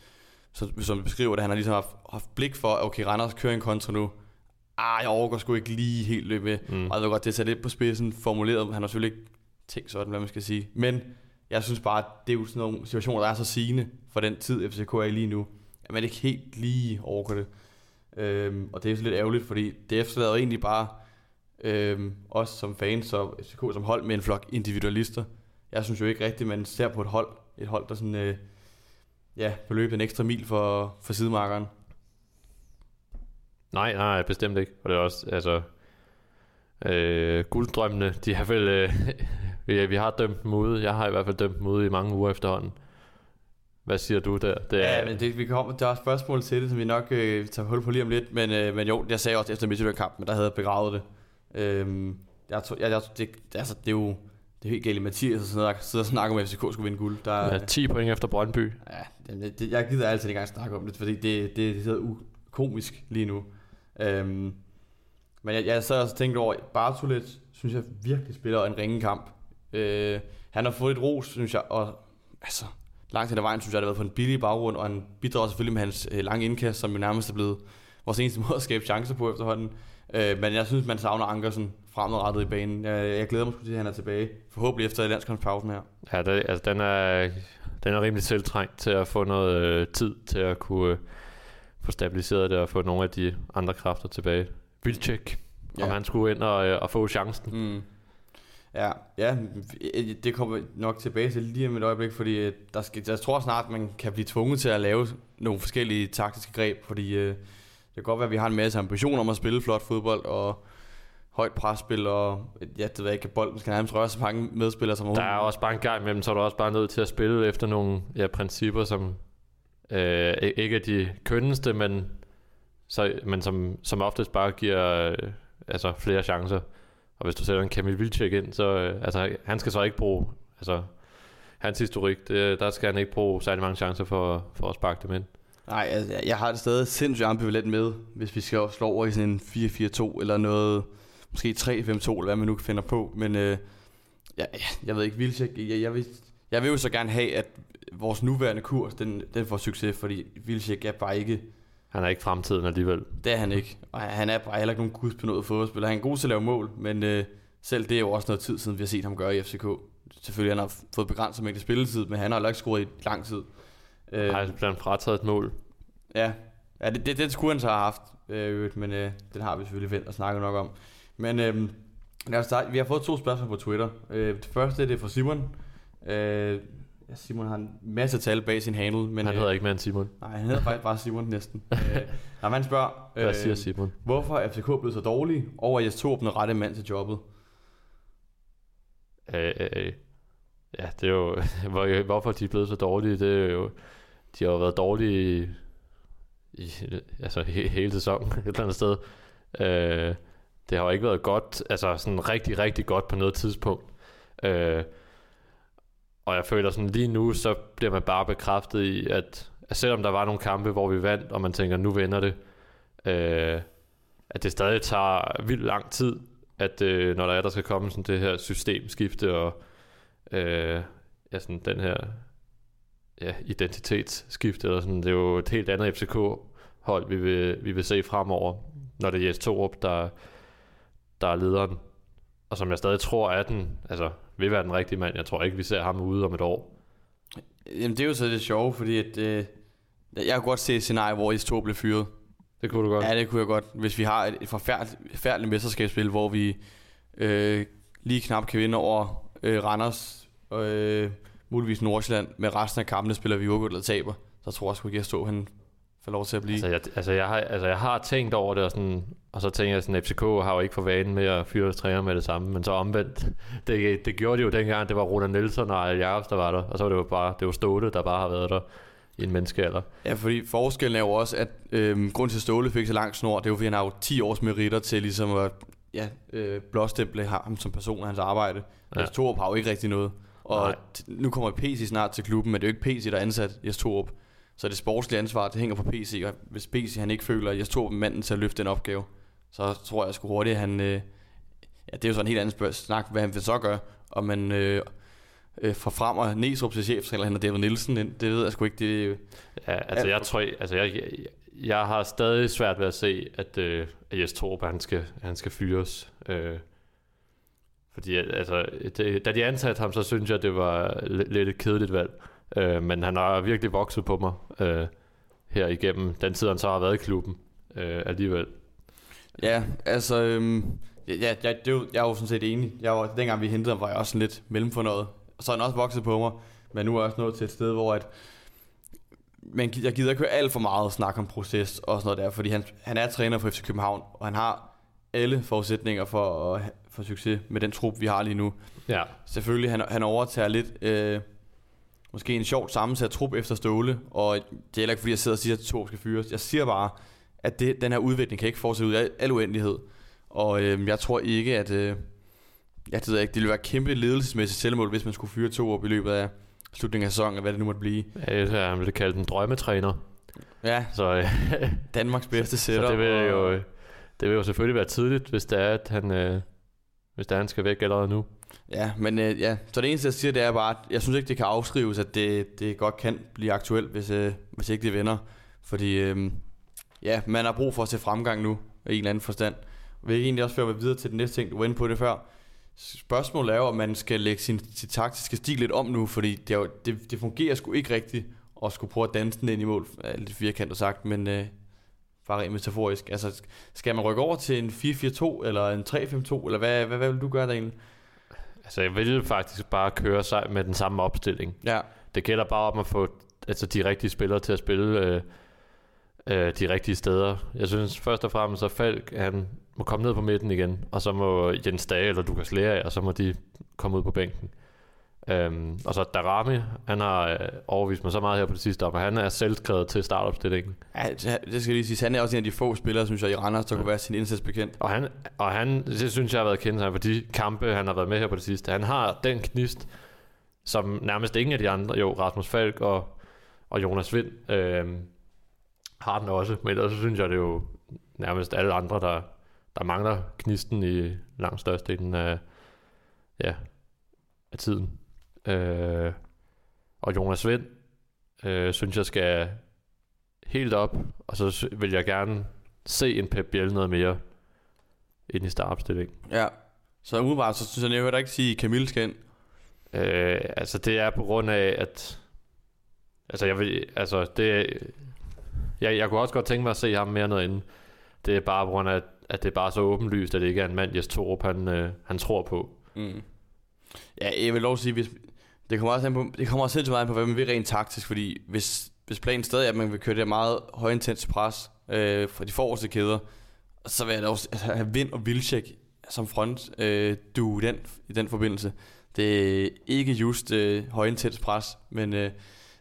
som, som beskriver det, han har ligesom haft, haft blik for, okay, Randers kører en kontra nu. Ah, jeg overgår sgu ikke lige helt løbe med. Mm. Og jeg ved godt, det er sat lidt på spidsen formuleret. Han har selvfølgelig ikke tænkt sådan, hvad man skal sige. Men jeg synes bare, at det er jo sådan nogle situationer, der er så sigende for den tid, FCK er i lige nu. At man ikke helt lige overgår det. Øhm, og det er så lidt ærgerligt, fordi det efterlader egentlig bare øhm, os som fans og FCK som hold med en flok individualister. Jeg synes jo ikke rigtigt, man ser på et hold, et hold, der sådan, øh, ja, beløber en ekstra mil for, for sidemarkeren. Nej, nej, bestemt ikke. Og det er også, altså... Øh, gulddrømmene, de har vel... Øh, vi, vi har dømt dem ude. Jeg har i hvert fald dømt dem ude i mange uger efterhånden. Hvad siger du der? Det er, ja, men det, vi kommer, der er spørgsmål til det, som vi nok øh, tager hul på lige om lidt. Men, øh, men jo, jeg sagde også efter Midtjylland-kampen, der havde jeg begravet det. Øhm, jeg, jeg, jeg, det, altså, det er jo det er helt galt i Mathias og sådan noget, der sidder og snakker om, at FCK skulle vinde guld. Der, ja, 10 point efter Brøndby. Ja, det, det, jeg gider altid ikke engang snakke om det, fordi det, det, det hedder komisk lige nu. Øhm, men jeg, jeg sad og tænkte over, Bartolet synes jeg virkelig spiller en ringe kamp. Øh, han har fået et ros, synes jeg, og altså, langt hen ad vejen, synes jeg, det har været på en billig baggrund, og han bidrager selvfølgelig med hans øh, lange indkast, som jo nærmest er blevet vores eneste måde at skabe chancer på efterhånden. Øh, men jeg synes, man savner Ankersen fremadrettet i banen. Jeg, jeg glæder mig til, at han er tilbage. Forhåbentlig efter landskampspausen her. Ja, det, altså, den, er, den er rimelig selvtrængt til at få noget øh, tid til at kunne øh, få stabiliseret det og få nogle af de andre kræfter tilbage. Vilcek, ja. om han skulle ind og, øh, og få chancen. Mm. Ja, ja, det kommer nok tilbage til lige om et øjeblik, fordi øh, der skal, jeg tror snart, man kan blive tvunget til at lave nogle forskellige taktiske greb, fordi øh, kan godt være, at vi har en masse ambitioner om at spille flot fodbold, og højt presspil, og ja, det ved jeg ikke, at bolden skal nærmest røre så mange medspillere som Der er også bare en gang imellem, så er du også bare nødt til at spille efter nogle ja, principper, som øh, ikke er de kønneste, men, så, men som, som oftest bare giver øh, altså flere chancer. Og hvis du sætter en Kamil Vilcek ind, så øh, altså, han skal så ikke bruge, altså hans historik, det, der skal han ikke bruge særlig mange chancer for, for at sparke dem ind. Nej, jeg, jeg har det stadig sindssygt ambivalent med, hvis vi skal slå over i sådan en 4-4-2 eller noget, måske 3-5-2 eller hvad man nu finder på. Men øh, jeg, jeg ved ikke, Vilcek, jeg, jeg, vil, jeg vil jo så gerne have, at vores nuværende kurs, den, den får succes, fordi Vilcek er bare ikke han er ikke fremtiden alligevel. Det er han ikke. Og han er bare heller ikke nogen gudsbenået fodboldspiller. Han er god til at lave mål, men øh, selv det er jo også noget tid siden, vi har set ham gøre i FCK. Selvfølgelig han har fået begrænset mængde spilletid, men han har heller ikke scoret i lang tid. Øh, han bliver frataget et mål. Ja, ja det, det, det skulle han så have haft, øh, men øh, den har vi selvfølgelig vendt og snakket nok om. Men øh, lad os starte. Vi har fået to spørgsmål på Twitter. Øh, det første det er fra Simon. Øh, Ja, Simon har en masse tal bag sin handle. Men, han hedder øh, ikke mere end Simon. Nej, han hedder faktisk bare Simon næsten. øh, når man spørger, øh, Hvad siger Simon? hvorfor er FCK blevet så dårlig, over Jes Torp den rette mand til jobbet? Øh, øh, øh. ja, det er jo, hvor, hvorfor de er blevet så dårlige, det er jo, de har jo været dårlige i, altså he, hele sæsonen et eller andet sted. Øh, det har jo ikke været godt, altså sådan rigtig, rigtig godt på noget tidspunkt. Øh, og jeg føler sådan lige nu, så bliver man bare bekræftet i, at, at selvom der var nogle kampe, hvor vi vandt, og man tænker, nu vender det, øh, at det stadig tager vildt lang tid, at øh, når der er, der skal komme sådan det her systemskifte og øh, ja, sådan den her ja, identitetsskifte, eller sådan, det er jo et helt andet FCK-hold, vi vil, vi vil se fremover, når det er Jes Torup, der, der er lederen, og som jeg stadig tror er den, altså vil være den rigtige mand. Jeg tror ikke, vi ser ham ude om et år. Jamen det er jo så det sjove, fordi at, øh, jeg kunne godt se et scenarie, hvor Jes blev fyret. Det kunne du godt. Ja, det kunne jeg godt. Hvis vi har et, et forfærdeligt, forfærdeligt mesterskabsspil, hvor vi øh, lige knap kan vinde over øh, Randers øh, muligvis Nordsjælland, med resten af kampene spiller vi uafgjort eller taber, så tror jeg sgu ikke, at stå han får lov til at blive. Altså jeg, altså jeg, har, altså jeg har tænkt over det, og, sådan, og så tænker jeg sådan, FCK har jo ikke for vanen med at fyre træner med det samme, men så omvendt, det, det gjorde de jo dengang, det var Roland Nielsen og Al Jacobs, der var der, og så var det jo bare, det var Ståle, der bare har været der i en menneskealder. Ja, fordi forskellen er jo også, at øhm, grund til at Ståle fik så lang snor, det er jo fordi, han har jo 10 års meritter til ligesom at ja, øh, blåstemple ham som person af hans arbejde. Ja. Jes Torup har jo ikke rigtig noget. Og Nej. nu kommer PC snart til klubben, men det er jo ikke PC, der er ansat Jes Torup. Så det sportslige ansvar, det hænger på PC, og hvis PC han ikke føler, at jeg tog manden til at løfte den opgave, så tror jeg sgu hurtigt, at han... Øh, ja, det er jo sådan en helt anden spørg- snak, hvad han vil så gøre, om man øh, øh, forfremmer Næsrup til chef, eller han er David Nielsen ind, det ved jeg sgu ikke. Det, ja, altså jeg tror, altså jeg, jeg, jeg har stadig svært ved at se, at, øh, at Jes Torp, han skal, han skal fyres. Øh, fordi altså, det, da de ansatte ham, så synes jeg, det var lidt et kedeligt valg. Øh, men han har virkelig vokset på mig øh, her igennem den tid, han så har været i klubben øh, alligevel. Ja, altså... Øhm, ja, ja, det er jo, jeg er jo sådan set enig. Jeg var, dengang vi hentede ham, var jeg også sådan lidt mellemfornøjet. Så er han også vokset på mig. Men nu er jeg også nået til et sted, hvor at, men jeg gider ikke høre alt for meget snak om proces og sådan noget der, fordi han, han er træner for FC København, og han har alle forudsætninger for, at for succes med den trup, vi har lige nu. Ja. Selvfølgelig, han, han overtager lidt... Øh, måske en sjovt sammensat trup efter Ståle, og det er heller ikke fordi, jeg sidder og siger, at to skal fyres. Jeg siger bare, at det, den her udvikling kan ikke fortsætte ud af al uendelighed. Og øh, jeg tror ikke, at... Øh, jeg ved ikke, det ville være kæmpe ledelsesmæssigt selvmål, hvis man skulle fyre to op i løbet af slutningen af sæsonen, hvad det nu måtte blive. Ja, jeg vil kalde den drømmetræner. Ja, Så øh, Danmarks bedste sætter. Så det vil jo, det vil jo selvfølgelig være tidligt, hvis det er, at han, øh, hvis der er, han skal væk allerede nu. Ja, men øh, ja, så det eneste, jeg siger, det er bare, at jeg synes ikke, det kan afskrives, at det, det godt kan blive aktuelt, hvis, øh, hvis ikke det vender. Fordi øh, ja, man har brug for at se fremgang nu, i en eller anden forstand. Og vi kan egentlig også føre videre til den næste ting, du var inde på det før. Spørgsmålet er jo, om man skal lægge sin, sin taktiske stil lidt om nu, fordi det, er jo, det, det fungerer sgu ikke rigtigt at skulle prøve at danse den ind i mål. Er lidt firkantet sagt, men øh, bare rent metaforisk. Altså, skal man rykke over til en 4-4-2 eller en 3-5-2, eller hvad, hvad, hvad vil du gøre der egentlig? Altså, jeg vil faktisk bare køre sig med den samme opstilling. Ja, Det gælder bare om at få altså, de rigtige spillere til at spille øh, øh, de rigtige steder. Jeg synes først og fremmest, at Falk han må komme ned på midten igen, og så må Jens Dage eller Lukas Lea, og så må de komme ud på bænken. Øhm, og så Darami, han har øh, overvist mig så meget her på det sidste om, at han er selvskrevet til startopstillingen. Ja, det det skal lige sige. Han er også en af de få spillere, synes jeg, i Randers, der ja. kunne være sin indsats bekendt. Og han, og han, det synes jeg har været kendt for de kampe, han har været med her på det sidste. Han har den knist, som nærmest ingen af de andre, jo Rasmus Falk og, og Jonas Vind, øh, har den også. Men ellers så synes jeg, det er jo nærmest alle andre, der, der mangler knisten i langt størstedelen af, ja, af tiden. Øh, og Jonas Vind, øh, synes jeg skal helt op, og så vil jeg gerne se en Pep Biel noget mere ind i startopstillingen. Ja. Så umiddelbart, så synes jeg, jeg hører ikke sige, at Camille skal ind. Øh, altså det er på grund af, at altså jeg vil, altså det jeg, jeg kunne også godt tænke mig at se ham mere noget inden. Det er bare på grund af, at det er bare så åbenlyst, at det ikke er en mand, Jes Torup, han, øh, han tror på. Mm. Ja, jeg vil lov at sige, hvis, det kommer også an på, det kommer også helt så meget an på, hvad man vil rent taktisk, fordi hvis, hvis planen stadig er, at man vil køre det her meget højintens pres øh, fra de forreste kæder, så vil jeg da også altså, have Vind og Vilcek som front øh, du den, i den forbindelse. Det er ikke just øh, højintens pres, men, øh,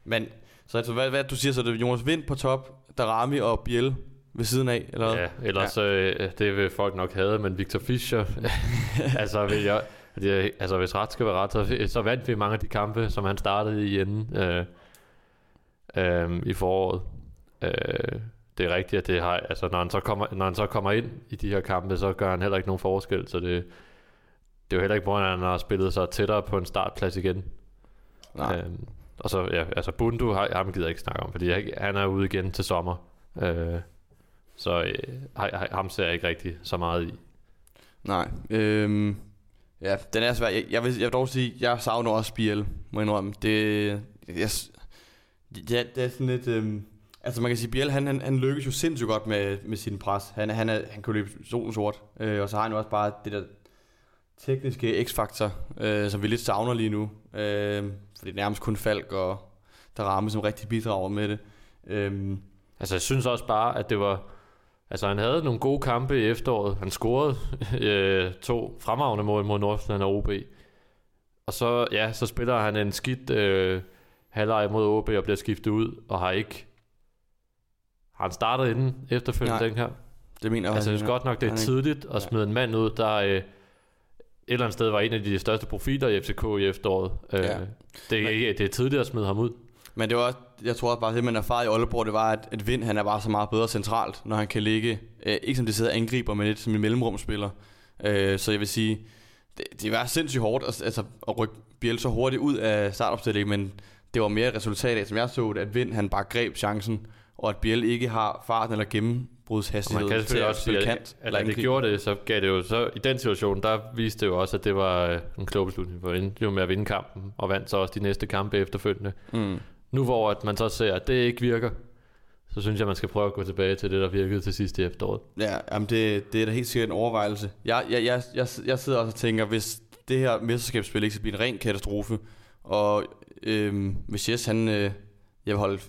men så altså, hvad, hvad du siger, så er det Jonas Vind på top, Darami og Biel ved siden af, eller? Ja, ellers ja. Øh, det vil folk nok have, men Victor Fischer, altså vil jeg, det, altså hvis ret skal være ret, så, så vandt vi mange af de kampe, som han startede i enden øh, øh, i foråret. Øh, det er rigtigt, at det har, altså når han, så kommer, når han så kommer ind i de her kampe, så gør han heller ikke nogen forskel, så det, det er jo heller ikke, hvor han har spillet sig tættere på en startplads igen. Nej. Øhm, og så, ja, altså Bundu har, ham gider jeg ikke snakke om, fordi jeg, han er ude igen til sommer. Øh, så øh, ham ser jeg ikke rigtig så meget i. Nej. Øhm, ja, den er svær. Jeg, jeg, vil, jeg vil dog sige, jeg savner også Biel, må jeg indrømme. Det, jeg, det, det er sådan lidt... Øhm, altså man kan sige, Biel, han, han, han lykkes jo sindssygt godt med, med sin pres. Han, han, er, han kan løbe solen sort. Øh, og så har han jo også bare det der tekniske x-faktor, øh, som vi lidt savner lige nu. Øh, fordi det er nærmest kun Falk og der rammer som rigtig bidrager med det. Øh, Altså jeg synes også bare, at det var... Altså han havde nogle gode kampe i efteråret. Han scorede øh, to fremragende mål mod Nordsjælland og OB. Og så, ja, så spiller han en skidt øh, halvleg mod OB og bliver skiftet ud, og har ikke... Har han startet inden efterfølgende Nej. den her? det mener jeg Altså jeg synes godt nok, det er tidligt at smide en mand ud, der øh, et eller andet sted var en af de største profiler i FCK i efteråret. Øh, Ja. det, er, det er tidligt at smide ham ud. Men det var også, jeg tror også bare, det man erfarede i Aalborg, det var, at, at Vind han er bare så meget bedre centralt, når han kan ligge, øh, ikke som det sidder angriber, men lidt som en mellemrumspiller. Øh, så jeg vil sige, det, det var sindssygt hårdt at, altså, at rykke Biel så hurtigt ud af startopstillingen, men det var mere et resultat af, som jeg så det, at Vind han bare greb chancen, og at Biel ikke har farten eller gennembrudshastighed man kan til at også spille sige, kant. at, at det gjorde det, så gav det jo så i den situation, der viste det jo også, at det var øh, en klog beslutning, for endte jo med at vinde kampen, og vandt så også de næste kampe efterfølgende. Mm. Nu hvor at man så ser, at det ikke virker, så synes jeg, man skal prøve at gå tilbage til det, der virkede til sidst i efteråret. Ja, jamen det, det er da helt sikkert en overvejelse. Jeg, jeg, jeg, jeg, jeg sidder også og tænker, hvis det her mesterskabsspil ikke skal blive en ren katastrofe, og øh, hvis Jes han, øh, jeg vil holde,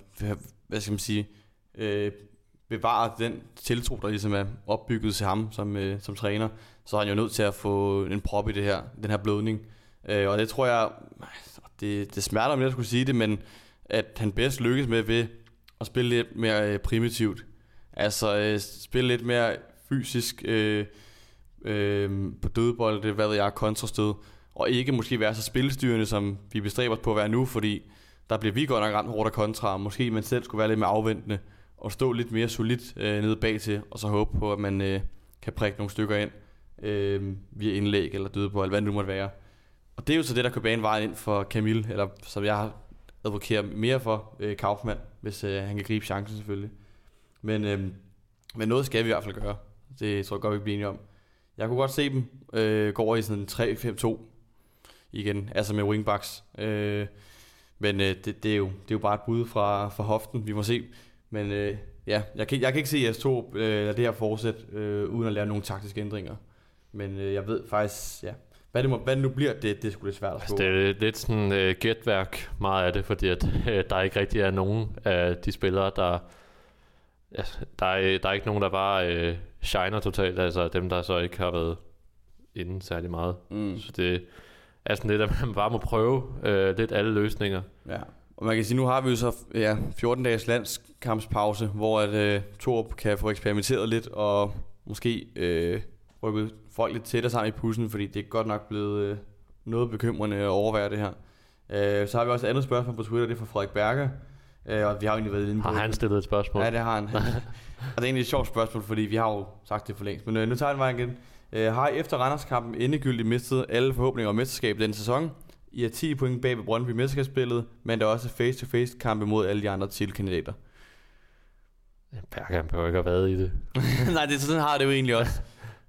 hvad skal man sige, øh, bevare den tiltro, der ligesom er opbygget til ham som, øh, som træner, så er han jo nødt til at få en prop i det her, den her blødning. Øh, og det tror jeg, det, det smerter mig at skulle sige det, men at han bedst lykkes med ved at spille lidt mere øh, primitivt. Altså øh, spille lidt mere fysisk øh, øh, på dødbolde, det hvad ved jeg, kontrastød, og ikke måske være så spilstyrende, som vi bestræber os på at være nu, fordi der bliver vi godt nok ramt hårdt af kontra, og måske man selv skulle være lidt mere afventende, og stå lidt mere solidt øh, nede bag til, og så håbe på, at man øh, kan prikke nogle stykker ind øh, via indlæg eller dødbold, hvad det nu måtte være. Og det er jo så det, der kan bane vejen ind for Camille, eller som jeg har advokere mere for øh, Kaufmann, hvis øh, han kan gribe chancen selvfølgelig. Men, øh, men noget skal vi i hvert fald gøre. Det tror jeg godt, vi bliver enige om. Jeg kunne godt se dem øh, gå over i sådan en 3-5-2 igen, altså med wingbacks. Øh, men øh, det, det, er jo, det er jo bare et bud fra, fra hoften, vi må se. Men øh, ja, jeg kan, jeg kan ikke se S2 øh, det her fortsætte, øh, uden at lære nogle taktiske ændringer. Men øh, jeg ved faktisk, ja, hvad det, må, hvad det nu bliver, det, det sgu lidt svært at altså, Det er lidt sådan uh, gætværk meget af det, fordi at, uh, der ikke rigtig er nogen af de spillere, der... Ja, der, er, der er ikke nogen, der bare uh, shiner totalt, altså dem, der så ikke har været inden særlig meget. Mm. Så det er sådan lidt, at man bare må prøve uh, lidt alle løsninger. Ja, og man kan sige, nu har vi jo så ja, 14 dages landskampspause, hvor at, uh, Torup kan få eksperimenteret lidt, og måske uh, rykke folk lidt tættere sammen i pussen, fordi det er godt nok blevet øh, noget bekymrende at overvære det her. Øh, så har vi også et andet spørgsmål på Twitter, det er fra Frederik Berger. Øh, og vi har jo egentlig været inde på Har han stillet et spørgsmål? Ja, det har han. og det er egentlig et sjovt spørgsmål, fordi vi har jo sagt det for længst. Men øh, nu tager jeg den igen. Øh, har I efter Randerskampen endegyldigt mistet alle forhåbninger om mesterskab denne sæson? I har 10 point bag ved Brøndby mesterskabsspillet, men der er også face-to-face kampe mod alle de andre titelkandidater. Berger behøver ikke at have været i det. Nej, det, sådan har det jo egentlig også.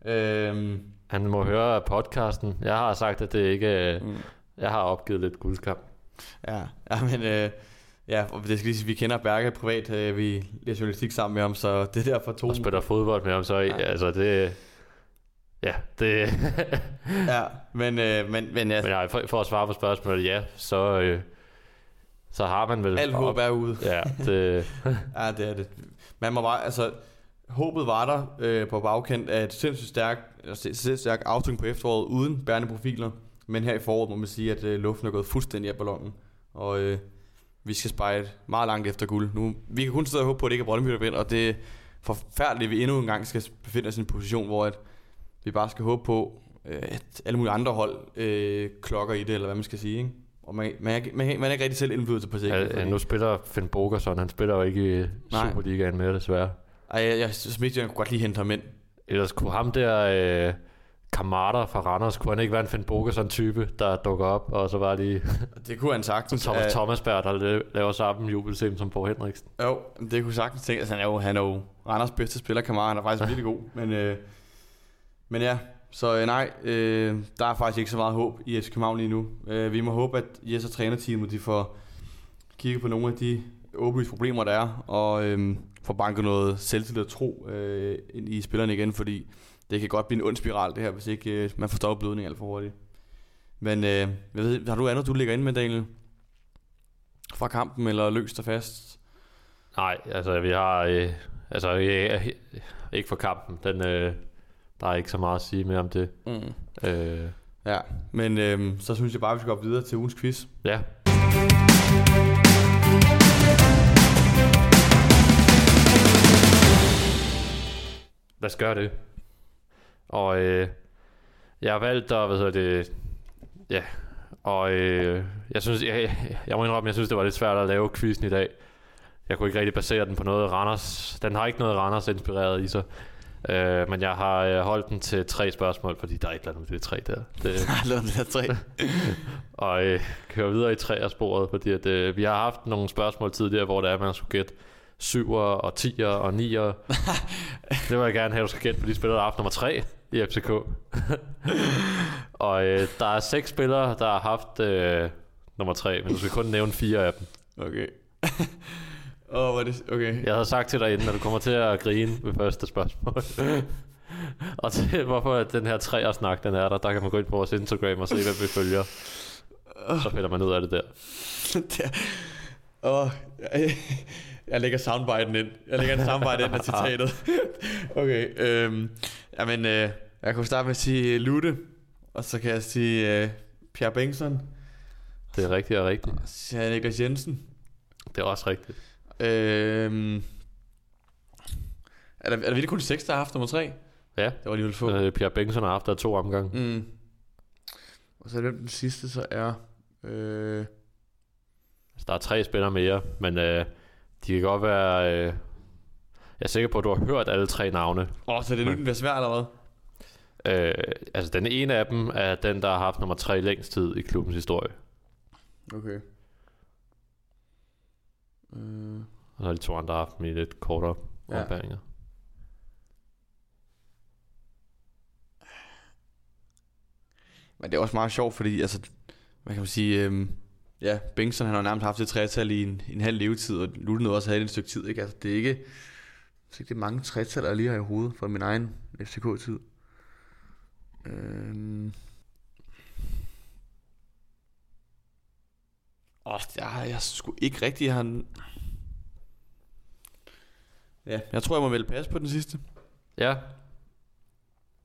Øhm. Han må høre podcasten. Jeg har sagt, at det ikke... Mm. Jeg har opgivet lidt guldkamp. Ja, ja men... Øh, ja, det skal lige sige, vi kender Berge privat. Øh, vi læser journalistik sammen med ham, så det er derfor to... Og spiller fodbold med ham, så ja. altså det... Ja, det... ja, men... Øh, men, men, ja. men ja, for, for at svare på spørgsmålet, ja, så... Øh, så har man vel... Alt håb er ude. Ja, det... ja, det er det. Man må bare... Altså, håbet var der øh, på bagkant af et sindssygt stærkt, sindssygt stærk aftung på efteråret uden bærende profiler. Men her i foråret må man sige, at øh, luften er gået fuldstændig af ballonen. Og øh, vi skal spejle meget langt efter guld. Nu, vi kan kun sidde og håbe på, at det ikke er Brøndby, der vinder, og det er forfærdeligt, at vi endnu en gang skal befinde os i en position, hvor at vi bare skal håbe på, øh, at alle mulige andre hold øh, klokker i det, eller hvad man skal sige. Ikke? Og man, man, man, man er ikke rigtig selv indflydelse på sig. Ja, ja, nu spiller Finn Bogerson, han spiller jo ikke i Superligaen mere, desværre. Ej, jeg, jeg synes, jeg kunne godt lige hente ham ind. Ellers kunne ham der... Øh, Kamada fra Randers, kunne han ikke være en Finn Bogerson type, der dukker op, og så var de... det kunne han sagtens. Thomas Thomasberg, der laver sammen jubelscenen som Bo Henriksen. Jo, det kunne sagtens tænke. Altså, han er jo, han er jo Randers bedste spiller, Kamada. Han er faktisk virkelig god. Men, øh, men ja, så øh, nej, øh, der er faktisk ikke så meget håb i FC København lige nu. Øh, vi må håbe, at Jes og trænerteamet de får kigget på nogle af de åbenlyse problemer, der er, og øh, få banket noget selvtillid og tro øh, ind i spillerne igen, fordi det kan godt blive en ond spiral det her, hvis ikke øh, man får stoppet blødning alt for hurtigt. Men øh, jeg ved, har du andet, du ligger ind med, Daniel? Fra kampen, eller løst og fast? Nej, altså vi har... Øh, altså øh, ikke for kampen. Den, øh, der er ikke så meget at sige mere om det. Mm. Øh. Ja, men øh, så synes jeg bare, vi skal gå videre til ugens quiz. Ja. Lad os gøre det. Og øh, jeg har valgt at, hvad hedder det, ja, og øh, jeg synes, jeg, jeg må indrømme, jeg synes, det var lidt svært at lave quizzen i dag. Jeg kunne ikke rigtig basere den på noget Randers. Den har ikke noget Randers inspireret i sig. Øh, men jeg har øh, holdt den til tre spørgsmål, fordi der er et eller andet med det tre der. Det, der er tre. og øh, kører videre i tre af sporet, fordi at, øh, vi har haft nogle spørgsmål tidligere, hvor det er, man skulle gætte 7'er og 10'er og 9'er. det vil jeg gerne have, at du skal gætte på de spillere, der har haft nummer 3 i FCK. og øh, der er seks spillere, der har haft øh, nummer 3, men du skal kun nævne fire af dem. Okay. Åh, oh, det... Okay. Jeg havde sagt til dig inden, at du kommer til at grine ved første spørgsmål. og til hvorfor den her træer snak den er der, der kan man gå ind på vores Instagram og se, hvem vi følger. Så finder man ud af det der. Åh, oh, jeg lægger soundbiten ind. Jeg lægger en soundbite ind af citatet. okay, øhm, jamen, øh, jeg kunne starte med at sige uh, Lute, og så kan jeg sige uh, Pierre Bengtsson. Det er rigtigt og rigtigt. Så er Niklas Jensen. Det er også rigtigt. Øhm, er, der, er der virkelig kun seks, der har haft nummer tre? Ja. Det var alligevel få. Øh, Pierre Bengtsson har haft der to omgange. Mm. Og så er det den sidste, så er... Øh, Altså, der er tre spillere mere, men øh, de kan godt være... Øh, jeg er sikker på, at du har hørt alle tre navne. åh, så det nu den bliver svært eller hvad? Øh, altså, den ene af dem er den, der har haft nummer tre længst tid i klubbens historie. Okay. Øh, Og så har de to andre haft dem i lidt kortere Ja. ombæringer. men det er også meget sjovt, fordi altså, hvad kan man sige, øhm, ja, Bengtsson han har nærmest haft det tretal i en, en halv levetid, og nu er det noget også havde det et stykke tid, ikke? Altså, det er ikke, så ikke det er mange tretal, jeg lige har i hovedet fra min egen FCK-tid. Øhm. Åh, jeg, jeg skulle ikke rigtig have en... Ja, jeg tror, jeg må vælge pas på den sidste. Ja.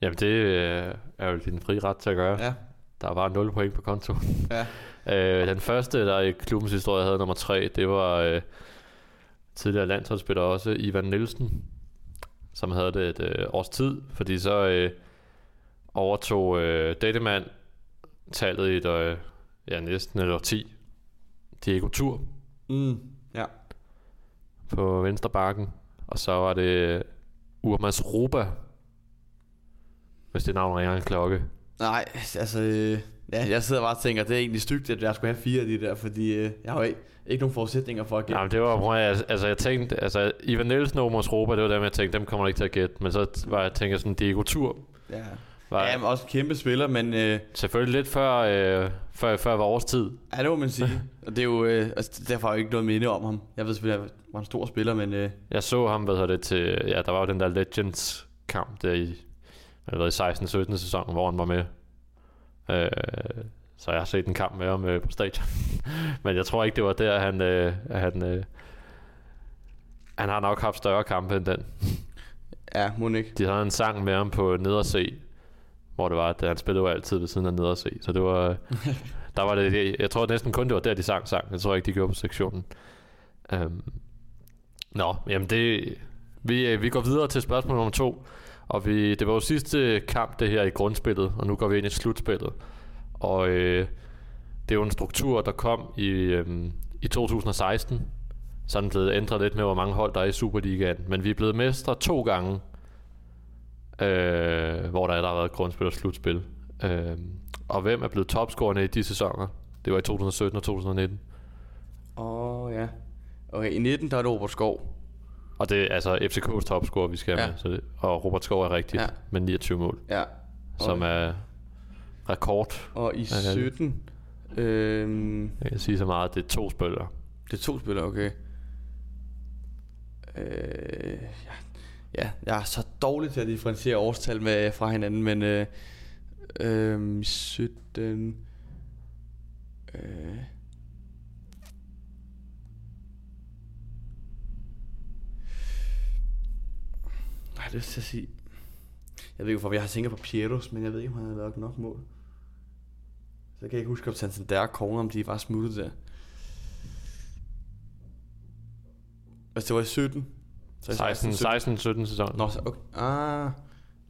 Jamen, det øh, er jo din fri ret til at gøre. Ja. Der var 0 point på konto. Ja. Øh, den første, der i klubbens historie havde nummer 3, det var øh, tidligere landsholdsspiller også, Ivan Nielsen, som havde det et øh, års tid, fordi så øh, overtog øh, Dateman tallet i et, øh, ja, næsten et år 10. Diego Tur Mm, ja. på venstre bakken, og så var det øh, Urmas Ruba, hvis det navn ringer en klokke. Nej, altså... Øh, ja, jeg sidder bare og tænker, det er egentlig stygt, at jeg skulle have fire af de der, fordi øh, jeg har jo ikke, ikke nogen forudsætninger for at gætte. Ja, det var prøv at, altså jeg tænkte, altså Ivan Nielsen og Urmas Ruba, det var dem jeg tænkte, dem kommer ikke til at gætte, men så var jeg tænker sådan Diego Tur, Ja. var ja, men også kæmpe spiller, men øh, selvfølgelig lidt før, øh, før, før vores tid. ja, det må man sige. og det er jo, øh, altså, derfor har jeg ikke noget minde om ham. Jeg ved selvfølgelig, at han var en stor spiller, men øh, Jeg så ham, hvad hedder det, til, ja, der var jo den der Legends kamp der i, hvad ved, i 16-17 sæson, hvor han var med. Øh, så jeg har set en kamp med ham øh, på stadion. Men jeg tror ikke, det var der, han, øh, han, øh, han har nok haft større kampe end den. ja, må ikke. De havde en sang med ham på Nederse, hvor det var, at han spillede jo altid ved siden af Nederse. Så det var, der var det, jeg tror næsten kun, det var der, de sang sang. Jeg tror ikke, de gjorde på sektionen. Um, nå, jamen det, vi, øh, vi går videre til spørgsmål nummer to. Og vi, det var jo sidste kamp, det her i grundspillet, og nu går vi ind i slutspillet. Og øh, det er jo en struktur, der kom i, øh, i 2016. Så er den blevet ændret lidt med, hvor mange hold der er i Superligaen. Men vi er blevet mestre to gange, øh, hvor der, der har været grundspil og slutspil. Øh, og hvem er blevet topscorerne i de sæsoner? Det var i 2017 og 2019. Åh, oh, ja. Okay, i 19, der er det Robert Skov. Og det er altså FCK's topscorer, vi skal Ja. med. Så det, og Robert Skov er rigtigt Ja. med 29 mål, Ja. som er rekord. Og i Ja, det er det. 17, øh, Jeg kan sige så meget, det er to spillere. det er to spillere, okay. Øh, ja. ja, jeg er så dårlig til at differentiere årstal med, fra hinanden, men øh, øh, 17... Øh, har lyst til at sige... Jeg ved ikke, hvorfor jeg har tænkt på Pieros, men jeg ved ikke, om han har lavet nok mål. Så kan jeg ikke huske, om Santander Corner, om de var smuttet der. Altså, det var i 17. Så i 16, 16 17 sæson. Nå, så, okay. Ah,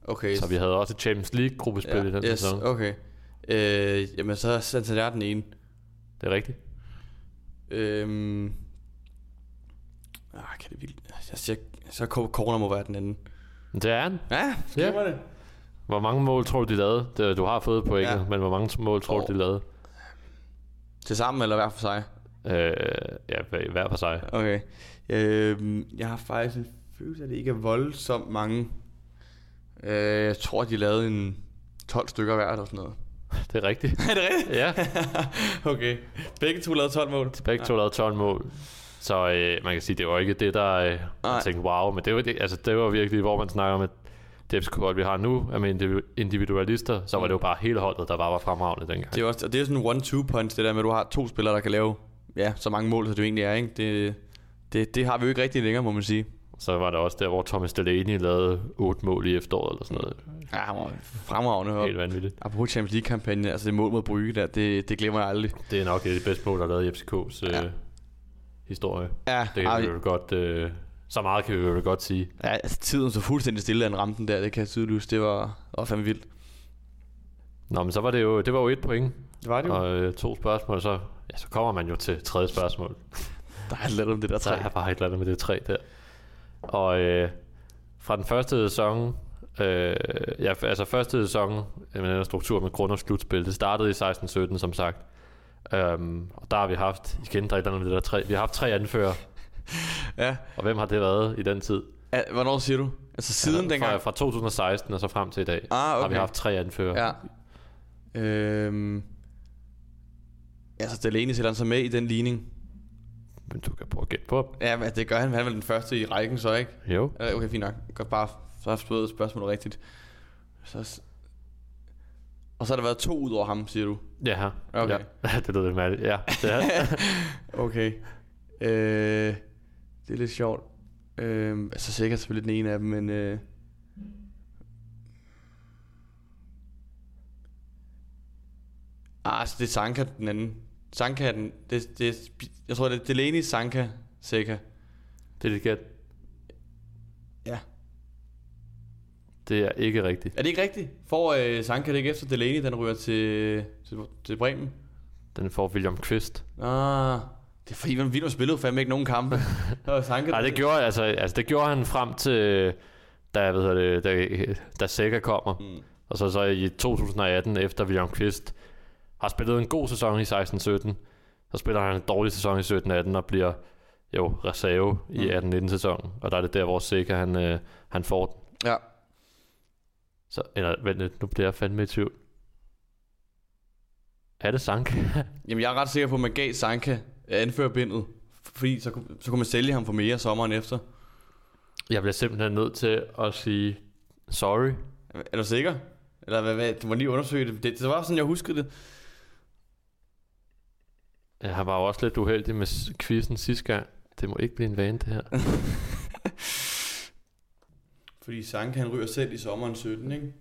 okay. Så vi havde også et Champions League gruppespil ja, i den yes, sæson. okay. Øh, jamen, så er Santander den ene. Det er rigtigt. Øhm, ah, kan det virkelig... Jeg siger, så Corner må være den anden. Det er han. Ja, Ja. skriver det. Hvor mange mål tror du, de lavede? Du har fået pointet, Ja. ja. men hvor mange mål tror du, de lavede? Til sammen eller hver for sig? Øh, ja, hver- for sig. Okay. Øhm, jeg har faktisk en følelse at det ikke er voldsomt mange. Øh, jeg tror, de lavede en 12 stykker hver eller sådan noget. Det er rigtigt. er det rigtigt? Ja, okay. Begge to lavede 12 mål. begge to lavede 12 mål. Så øh, man kan sige, det var ikke det, der øh, man tænkte, wow. Men det var, det, altså, det var virkelig, hvor man snakker om, at det FCK, vi har nu, er med individu- individualister, så var det jo bare hele holdet, der bare var fremragende dengang. Det er, også, og det er sådan en one-two punch, det der med, at du har to spillere, der kan lave ja, så mange mål, det jo egentlig er. Ikke? Det, det, det har vi jo ikke rigtig længere, må man sige. Så var der også der, hvor Thomas Delaney lavede otte mål i efteråret eller sådan noget. Ja, han var fremragende. Helt vanvittigt. apropos Champions League-kampagnen, altså det mål mod Brygge der, det, det glemmer jeg aldrig. Det er nok det bedste mål, der er lavet i FCK's øh, Ja. Historie. Ja, Det kan vi jo godt... Øh, så meget kan vi jo godt sige. ja altså, tiden så fuldstændig stille, han ramte den der, det kan jeg tydeligt. Det var, var fandme vildt. Nå, men så var det jo, det var jo et point, Det var det jo. og øh, to spørgsmål, så, ja, så kommer man jo til tredje spørgsmål. Der er lidt om det der Der træ. er bare et eller andet med det træ der. Og øh, fra den første sæson, øh, ja, altså første sæson med den her struktur med grund og slutspil, det startede i 16-17 som sagt. Um, og der har vi haft, igen der er et eller andet med det der træ, vi har haft tre anfører, Ja. og hvem har det været i den tid? ja. Hvornår siger du? Altså siden fra, dengang? Fra 2016 og så frem til i dag, Ah, har vi okay. haft tre anfører. Ja. Øhm. Altså, Delaney sætter han så med i den ligning. Men du kan prøve at gætte på Ja, men det gør han. Han er vel den første i rækken, så ikke? Jo. Ja, Okay, fint nok. Godt bare, så har jeg spørgsmålet rigtigt. Så, og så har der været to ud over ham, siger du? Ja. Okay. Ja. det lyder lidt mærkeligt. Ja, det er. Okay. Øh, det er lidt sjovt. Øh, altså sikkert selvfølgelig den ene af dem, men... Øh, ah, altså det er Sanka den anden. Sanka er den... Det, det, jeg tror, det er Delaney, Sanka, Seca. det er dit gæt. Ja. Det er ikke rigtigt. Er det ikke rigtigt? Får øh, Sanka det ikke efter Delaney, den ryger til, til, til Bremen? Den får William Kvist. Ah, det er fordi, Van Vino spillede fandme ikke nogen kampe. Sanka, Nej, det gjorde, altså, altså, det gjorde han frem til, da, hvad hedder det, da, da Sega kommer. Mm. Og så, så i 2018, efter William Kvist har spillet en god sæson i 16-17, så spiller han en dårlig sæson i 17-18 og bliver jo reserve i Mm. 18-19 sæsonen. Og der er det der, hvor Sega han, øh, han får den. Ja. Så, eller vent lidt, nu bliver jeg fandme i tvivl. Er det Sank? Jamen, jeg er ret sikker på, at man gav Sanka anførerbindet, fordi så, så kunne man sælge ham for mere sommeren efter. jeg bliver simpelthen nødt til at sige sorry. Er du sikker? Eller hvad, hvad? Du må lige undersøge det. det. Det var sådan, jeg huskede det. Jeg var også lidt uheldig med quizzen sidste gang. Det må ikke blive en vane, det her. Fordi Sanka, han ryger selv i sommeren 17, ikke?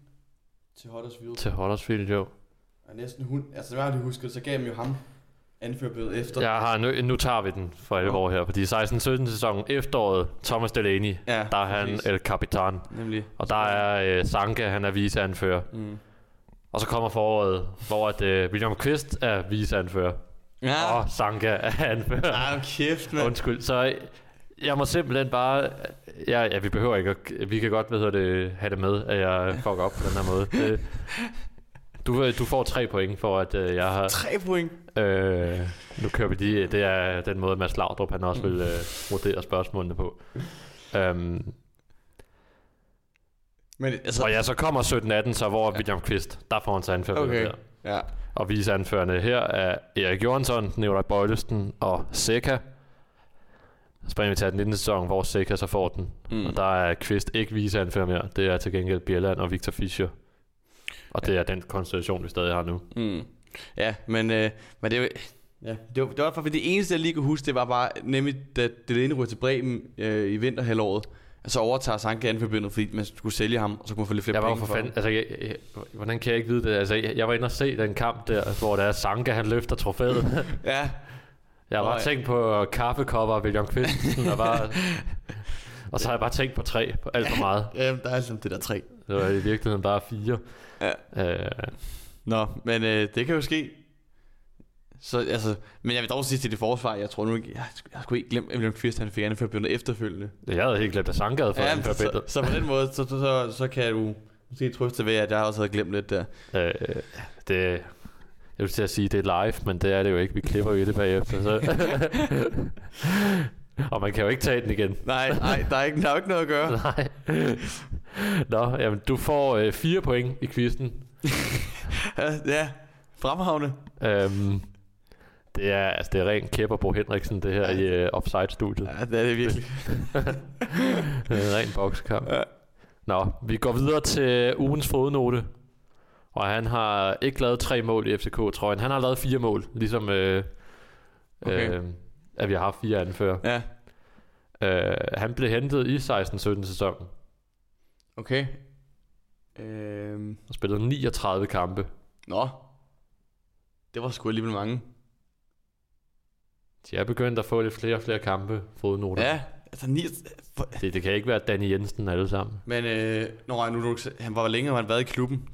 Til Huddersfield. Til Huddersfield, jo. Og næsten hun... Altså, hvad har du husket? Så gav jeg jo ham anførerbindet efter. Jeg har nu, nu tager vi den for alvor her, fordi 16-17 sæsonen efteråret, Thomas Delaney, ja der er han præcis. El Capitan. Nemlig. Og der er øh, Sanka, han er viceanfører. Mm. Og så kommer foråret, hvor at, øh, William Kvist er viceanfører. Ja. Og Sanka er anfører. Ej, nu kæft, mand. Undskyld, så jeg må simpelthen bare... Ja, ja, vi behøver ikke at, Vi kan godt hvad det, have det med, at jeg fucker op på den her måde. Det, du, øh, du får tre point for, at øh, jeg har... Tre point. Øh, nu kører vi lige, det er den måde, Mads Laudrup han også vil øh, vurdere spørgsmålene på. Um, Men altså... og ja, så kommer 17-18, så hvor William Kvist, der får han så anført Okay. der. Ja. Og viseanførende her er Erik Jørgensen, Nikolaj Bøjlesen og Seca. Springer vi til den 19. sæson, hvor Seca så får den. Mm. Og der er Kvist ikke viseanfører mere. Det er til gengæld Bjelland og Victor Fischer. Og det er den konstellation, vi stadig har nu. Mm. Ja, men, øh, men det er jo... Ja, det var, det var fordi det eneste, jeg lige kunne huske, det var bare, nemlig da Delaney ryger til Bremen øh, i vinterhalvåret, så overtager Sanka anforbindet, fordi man skulle sælge ham, og så kunne man få lidt flere Jeg penge for for fanden, altså, jeg, jeg, hvordan kan jeg ikke vide det? Altså, jeg, jeg var inde og se den kamp der, hvor der er Sanka, han løfter trofæet. Ja, Jeg har bare tænkt på kaffekopper og William Kvist, og, bare, og så har jeg bare tænkt på tre, på alt for meget. ja, der er altså det der tre. Det var i virkeligheden bare fire. Ja. Øh, Nå, men øh, det kan jo ske. Så, altså, men jeg vil dog sige til det forsvar, jeg tror nu ikke, jeg, jeg skulle ikke glemme, at William Kvist han fik anforbindet efterfølgende. jeg havde helt glemt, at Sanka havde fået Ja, men, så, så, på den måde, så, så, så, så kan du måske trøste ved, at jeg også havde glemt lidt der. øh, det, jeg vil til at sige, det er live, men det er det jo ikke. Vi klipper jo i det bagefter. Så. og man kan jo ikke tage den igen. Nej, nej, der er, ikke, der er jo ikke noget at gøre. Nej. Nå, jamen, du får øh, fire point i quizzen. Ja, fremhavne. Øhm, det er, altså, det er ren Kæpper Bo Henriksen, det her Ja. i øh, Offside-studiet. Ja, det er det virkelig. Det er en ren bokskamp. Ja. Nå, vi går videre til ugens fodnote. Og han har ikke lavet tre mål i FCK-trøjen. Han har lavet fire mål, ligesom øh, Okay. øh, at vi har haft fire anfører. Ja, Øh, han blev hentet i 16-17 sæsonen Okay. Øhm. og spillede 39 kampe. Nå. Det var sgu alligevel mange. De er begyndt at få lidt flere og flere kampe, fodnoter. Ja, altså ni... for- Det, det kan ikke være Danny Jensen alle sammen. Men øh, når nu, nu, han var længe, har han været i klubben.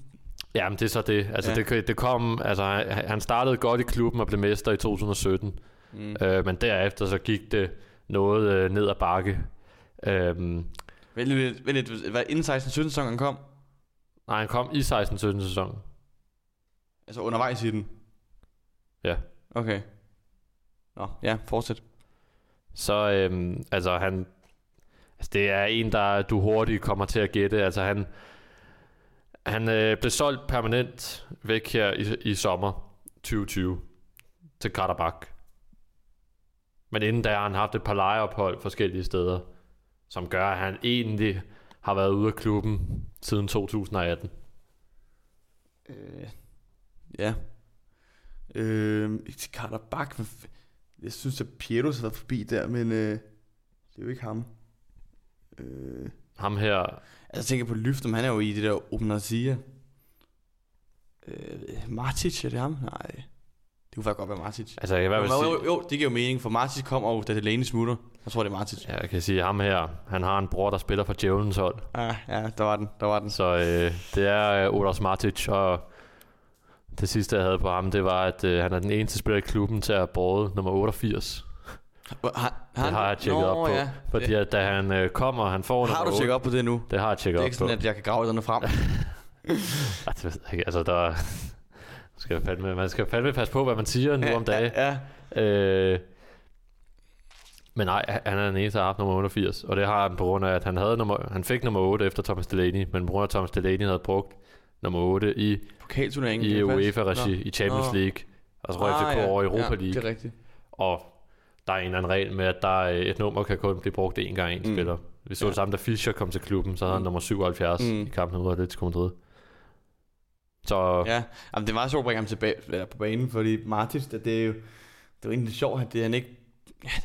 Jamen, det er så det. Altså, Ja. ja. det, det kom, altså, han startede godt i klubben og blev mester i 2017. Mm. Øh, men derefter så gik det noget øh, ned ad bakke. Øhm, lidt, vent lidt, hvad, inden 16-17 sæsonen kom? nej, han kom i 16-17 sæsonen. Altså undervejs i den? Ja. Okay. Nå, ja, fortsæt. Så øhm, altså han altså det er en der du hurtigt kommer til at gætte. Altså han han øh, blev solgt permanent væk her i, i sommer 2020 til Karabakh. Men inden da har han haft et par lejeophold forskellige steder, som gør, at han egentlig har været ude af klubben siden 2018. Øh, ja. Øh, til Karabakh. Jeg synes, at Pietos har været forbi der, men øh, det er jo ikke ham. Øh, ham her, altså, jeg tænker på Lyftum, han er jo i det der Obnazia. Øh, Martic, er det ham? Nej. Det kunne faktisk godt være Martic. altså jeg kan i Jo, hvert fald jo, sige, jo, det giver jo mening, for Martic kommer jo, da Delaney smutter. Jeg tror, det er Martic. ja, jeg kan sige ham her, han har en bror, der spiller for Djævelens hold. Ja, ja, der var den, der var den. Så øh, det er øh, Olas Matic, og det sidste, jeg havde på ham, det var, at øh, han er den eneste spiller i klubben til at have nummer 88. Har, Det har jeg tjekket op på. Ja. Fordi at da han øh, kommer, han får Har du 8. tjekket op på det nu? Det har jeg Det tjekket er op ikke på. sådan, at jeg kan grave den frem. Det ikke. Altså, der skal fandme, man skal fandme passe på, hvad man siger nu om dagen. Ja, ja. Øh, men nej, han er den eneste, der har haft nummer 88, og det har han på grund af, at han, havde nummer, han fik nummer 8 efter Thomas Delaney, men på grund af, Thomas Delaney havde brugt nummer 8 i, i det? UEFA-regi, i Champions Nå. League, og så røg Ah, FCK ja. over i Europa ja, League. det er rigtigt. Og der er en eller anden regel med, at der er et nummer kan kun blive brugt én gang en Mm. spiller. Vi så Ja. det samme, da Fischer kom til klubben, så havde han Mm. nummer 77 Mm. i kampen mod Atletico Madrid. Så Ja, Jamen, det meget sjovt at bringe ham tilbage eller på banen, fordi Martins, det, det er jo det er jo egentlig sjovt, at det, han ikke,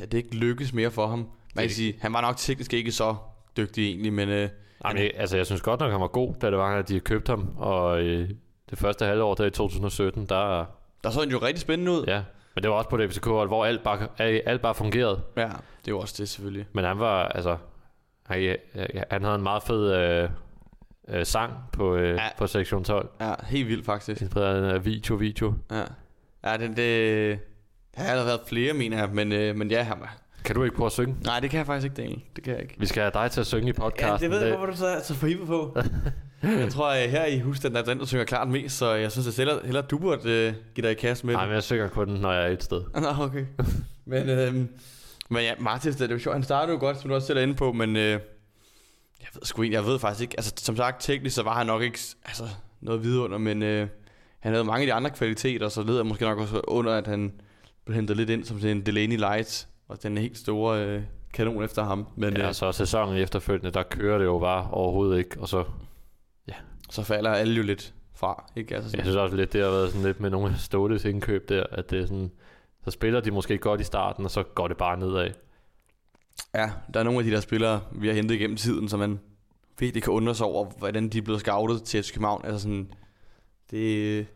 at det ikke lykkes mere for ham. Man kan sige, han var nok teknisk ikke så dygtig egentlig, men øh, Ej, men, jeg- altså, jeg synes godt nok, han var god, da det var, at de købte ham. Og øh, det første halvår der i 2017, der... der så han jo rigtig spændende ud. Ja, men det var også på det FCK, hvor alt bare, alt bare fungerede. ja det er jo også det selvfølgelig. Men han var, altså... Han, han havde en meget fed øh, øh, sang på, øh, Ja. på sektion 12. Ja, helt vildt faktisk. Inspireret af video, video. Ja, ja det, det der har været flere, mener jeg, men, øh, men ja, han var... Kan du ikke prøve at synge? Nej, det kan jeg faktisk ikke, Daniel. Det kan jeg ikke. Vi skal have dig til at synge i Ja, podcasten. det ved jeg, hvorfor du så er så forhippet på. jeg tror, at her i husstanden er den, der synger klart mest, så jeg synes, at hellere, hellere du burde øh, give dig i kast med Nej, men jeg synger kun, når jeg er et sted. Nå, okay. men, øhm, men ja, Martins, det er jo sjovt. Han startede jo godt, som du også selv er inde på, men øh, jeg ved sgu jeg ved faktisk ikke. Altså, som sagt, teknisk, så var han nok ikke altså, noget vidunder, men øh, han havde mange af de andre kvaliteter, så led jeg måske nok også under, at han blev hentet lidt ind som sådan en Delaney Light, og den helt store øh, kanon efter ham. Men Ja, øh, så sæsonen efterfølgende, der kører det jo bare overhovedet ikke. Og så, så falder alle jo lidt fra, ikke? Altså, jeg synes også lidt, det har været sådan lidt med nogle Ståles indkøb der, at det er sådan, så spiller de måske godt i starten, og så går det bare nedad. ja, der er nogle af de der spillere, vi har hentet igennem tiden, som man virkelig kan undre sig over, hvordan de er blevet scoutet til FC København. Altså sådan, det,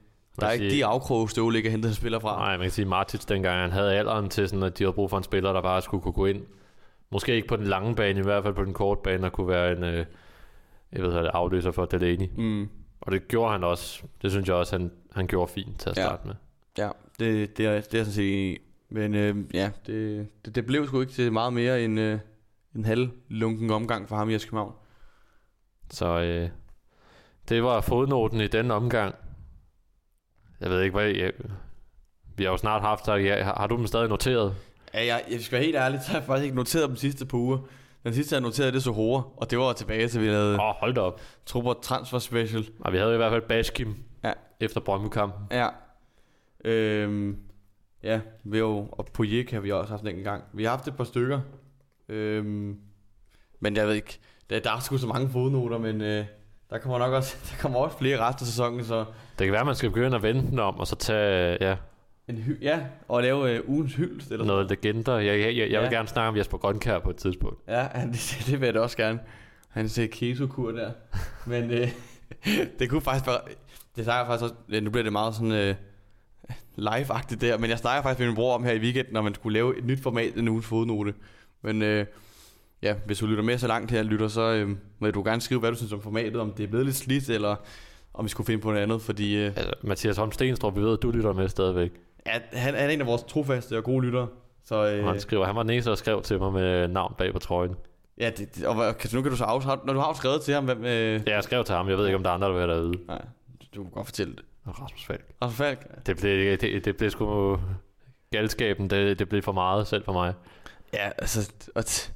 der er ikke de afkroge, ikke har hentet spillere fra. Nej, man kan sige, Martins dengang, han havde alderen til sådan, at de havde brug for en spiller, der bare skulle kunne gå ind. Måske ikke på den lange bane, i hvert fald på den korte bane, og kunne være en, øh, jeg ved det afløser for Delaney. Mm, Og det gjorde han også. Det synes jeg også, han, han gjorde fint til at Ja. starte med. ja, det, det, er, det er jeg sådan set. Men øh, ja, det, det, det blev sgu ikke til meget mere end øh, en halv lunken omgang for ham i København. Så øh, det var fodnoten i den omgang. Jeg ved ikke, hvad jeg, vi har jo snart haft, ja, har, har du dem stadig noteret? Ja, jeg, jeg skal være helt ærlig, så har jeg faktisk ikke noteret dem sidste par uger. Den sidste, jeg noterede, det så Hore, og det var tilbage til, vi lavede Åh, oh, hold da op. Trupper Transfer Special. Og vi havde i hvert fald Baskim Ja. efter Brøndby-kampen. Ja. Øhm, ja, vi jo, og Pujik har vi også haft en gang. Vi har haft et par stykker. Øhm, men jeg ved ikke, der, der er sgu så mange fodnoter, men øh, der kommer nok også, der kommer også flere resten af sæsonen, så Det kan være, man skal begynde at vende den om, og så tage, ja, En hy- ja, og lave øh, ugens hyldest eller Noget legender. Jeg, jeg, jeg, jeg vil Ja. gerne snakke om Jesper Grønkær på et tidspunkt. Ja, det, det vil jeg da også gerne. Han ser kesokur der. Men øh, det kunne faktisk være... Det snakker faktisk også... Nu bliver det meget sådan øh, live-agtigt der, men jeg snakker faktisk med min bror om her i weekenden, når man skulle lave et nyt format en ugens fodnote. Men øh, ja, hvis du lytter med så langt her, lytter, så øh, vil du gerne skrive, hvad du synes om formatet, om det er blevet lidt slidt, eller om vi skulle finde på noget andet, fordi øh, Altså, Mathias Holm Stenstrup, vi ved, at du lytter med stadigvæk. ja, han, han er en af vores trofaste og gode lyttere. Så Øh. Han skriver, han var den eneste, der skrev til mig med navn bag på trøjen. ja, det, det, og kan, nu kan du så af, når du har skrevet til ham, hvem, øh, Ja, jeg skrev til ham. Jeg ved ikke, om der er andre, der vil have derude. nej, du kan godt fortælle det. Og Rasmus Falk. Rasmus Falk, Det blev, det, det blev sgu galskaben. Det, det blev for meget selv for mig. Ja, altså, og t-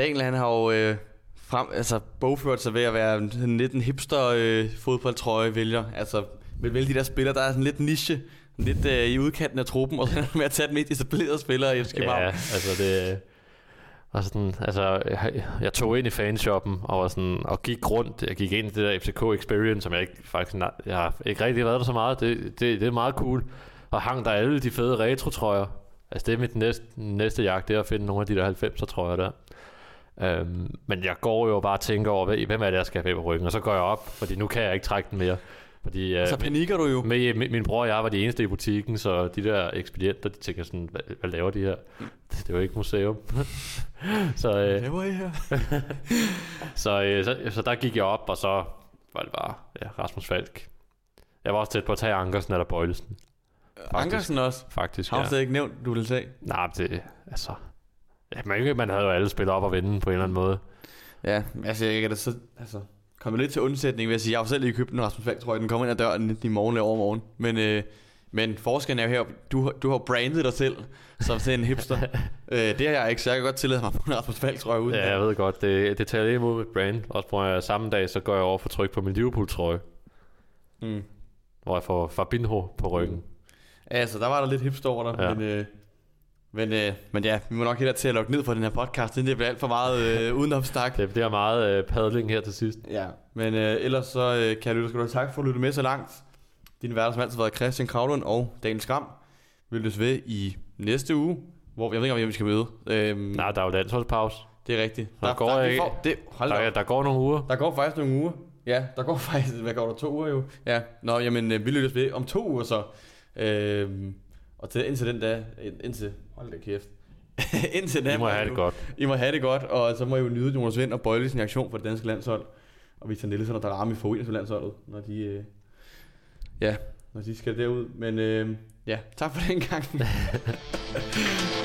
Daniel han har jo øh, frem, altså, bogført sig ved at være en, lidt en hipster øh, fodboldtrøje vælger. Altså, vil vælge de der spillere, der er sådan lidt niche, lidt øh, i udkanten af truppen, og så med at tage den mest etablerede spillere i FC Ja, altså det... var sådan, altså, jeg, jeg tog ind i fanshoppen og, var sådan, og gik rundt. Jeg gik ind i det der FCK Experience, som jeg ikke, faktisk, nej, jeg har ikke rigtig været der så meget. Det, det, det er meget cool. Og hang der alle de fede retro-trøjer. Altså det er mit næste, næste jagt, det er at finde nogle af de der 90'er trøjer der. Øhm, men jeg går jo bare og tænker over, hvem er det, jeg skal have på ryggen? Og så går jeg op, fordi nu kan jeg ikke trække den mere. Fordi, øh, Så panikker du jo. med, min, min bror og jeg var de eneste i butikken, så de der ekspedienter, de tænker sådan, hvad, hvad laver de her? Det, er jo ikke museum. så, øh, Det var I her. så, øh, så, så der gik jeg op, og så var det bare ja, Rasmus Falk. Jeg var også tæt på at tage Ankersen eller Bøjlesen, Ankersen også. faktisk. Har du Ja. slet ikke nævnt, du ville tage? Nej, det, altså... Ja, man, man havde jo alle spillet op og vinde på en eller anden måde. Ja, altså jeg kan da så, altså, komme lidt til undsætning, vil jeg sige. Jeg har selv lige købt en Rasmus Falk, tror jeg, den kommer ind ad døren i morgen eller overmorgen. Men, øh, men forskellen er jo her, du, du har brandet dig selv som sådan en hipster. øh, det har jeg ikke, så jeg kan godt tillade mig at få en Rasmus Falk, tror jeg, ud. Ja, jeg ved godt, det, det tager lidt imod mit brand. Også på jeg samme dag, så går jeg over for tryk på min Liverpool-trøje, Mm. hvor jeg får Fabinho på ryggen. Altså, der var der lidt hipster over dig, ja. men, øh, men, øh, men ja, vi må nok hellere til at lukke ned for den her podcast, inden det bliver alt for meget øh, udenomstak. Det bliver meget øh, padling her til sidst. Ja, men øh, ellers så øh, kan jeg lytte, skal du have tak for at lytte med så langt. Din værter som altid har været Christian Kravlund og Daniel Skram. Vi lyttes ved i næste uge, hvor jeg ved ikke, om hvem vi skal møde. Øhm, Nej, der er jo landsholdspause. Det er rigtigt. Der går vi ikke- får, det, hold Der, der går nogle uger. Der går faktisk nogle uger. Ja, der går faktisk, hvad går der, to uger jo? Ja, nå, jamen, øh, vi lyttes ved om to uger så. Øhm, og til, indtil den dag, ind- indtil, hold da kæft. indtil den Vi må have det godt. I må have det godt, og så må I jo nyde Jonas Vind og Bøjle sin aktion for det danske landshold. Og Victor Nielsen og Darami for til landsholdet, når de, øh, ja, når de skal derud. Men øh, ja, tak for den gang.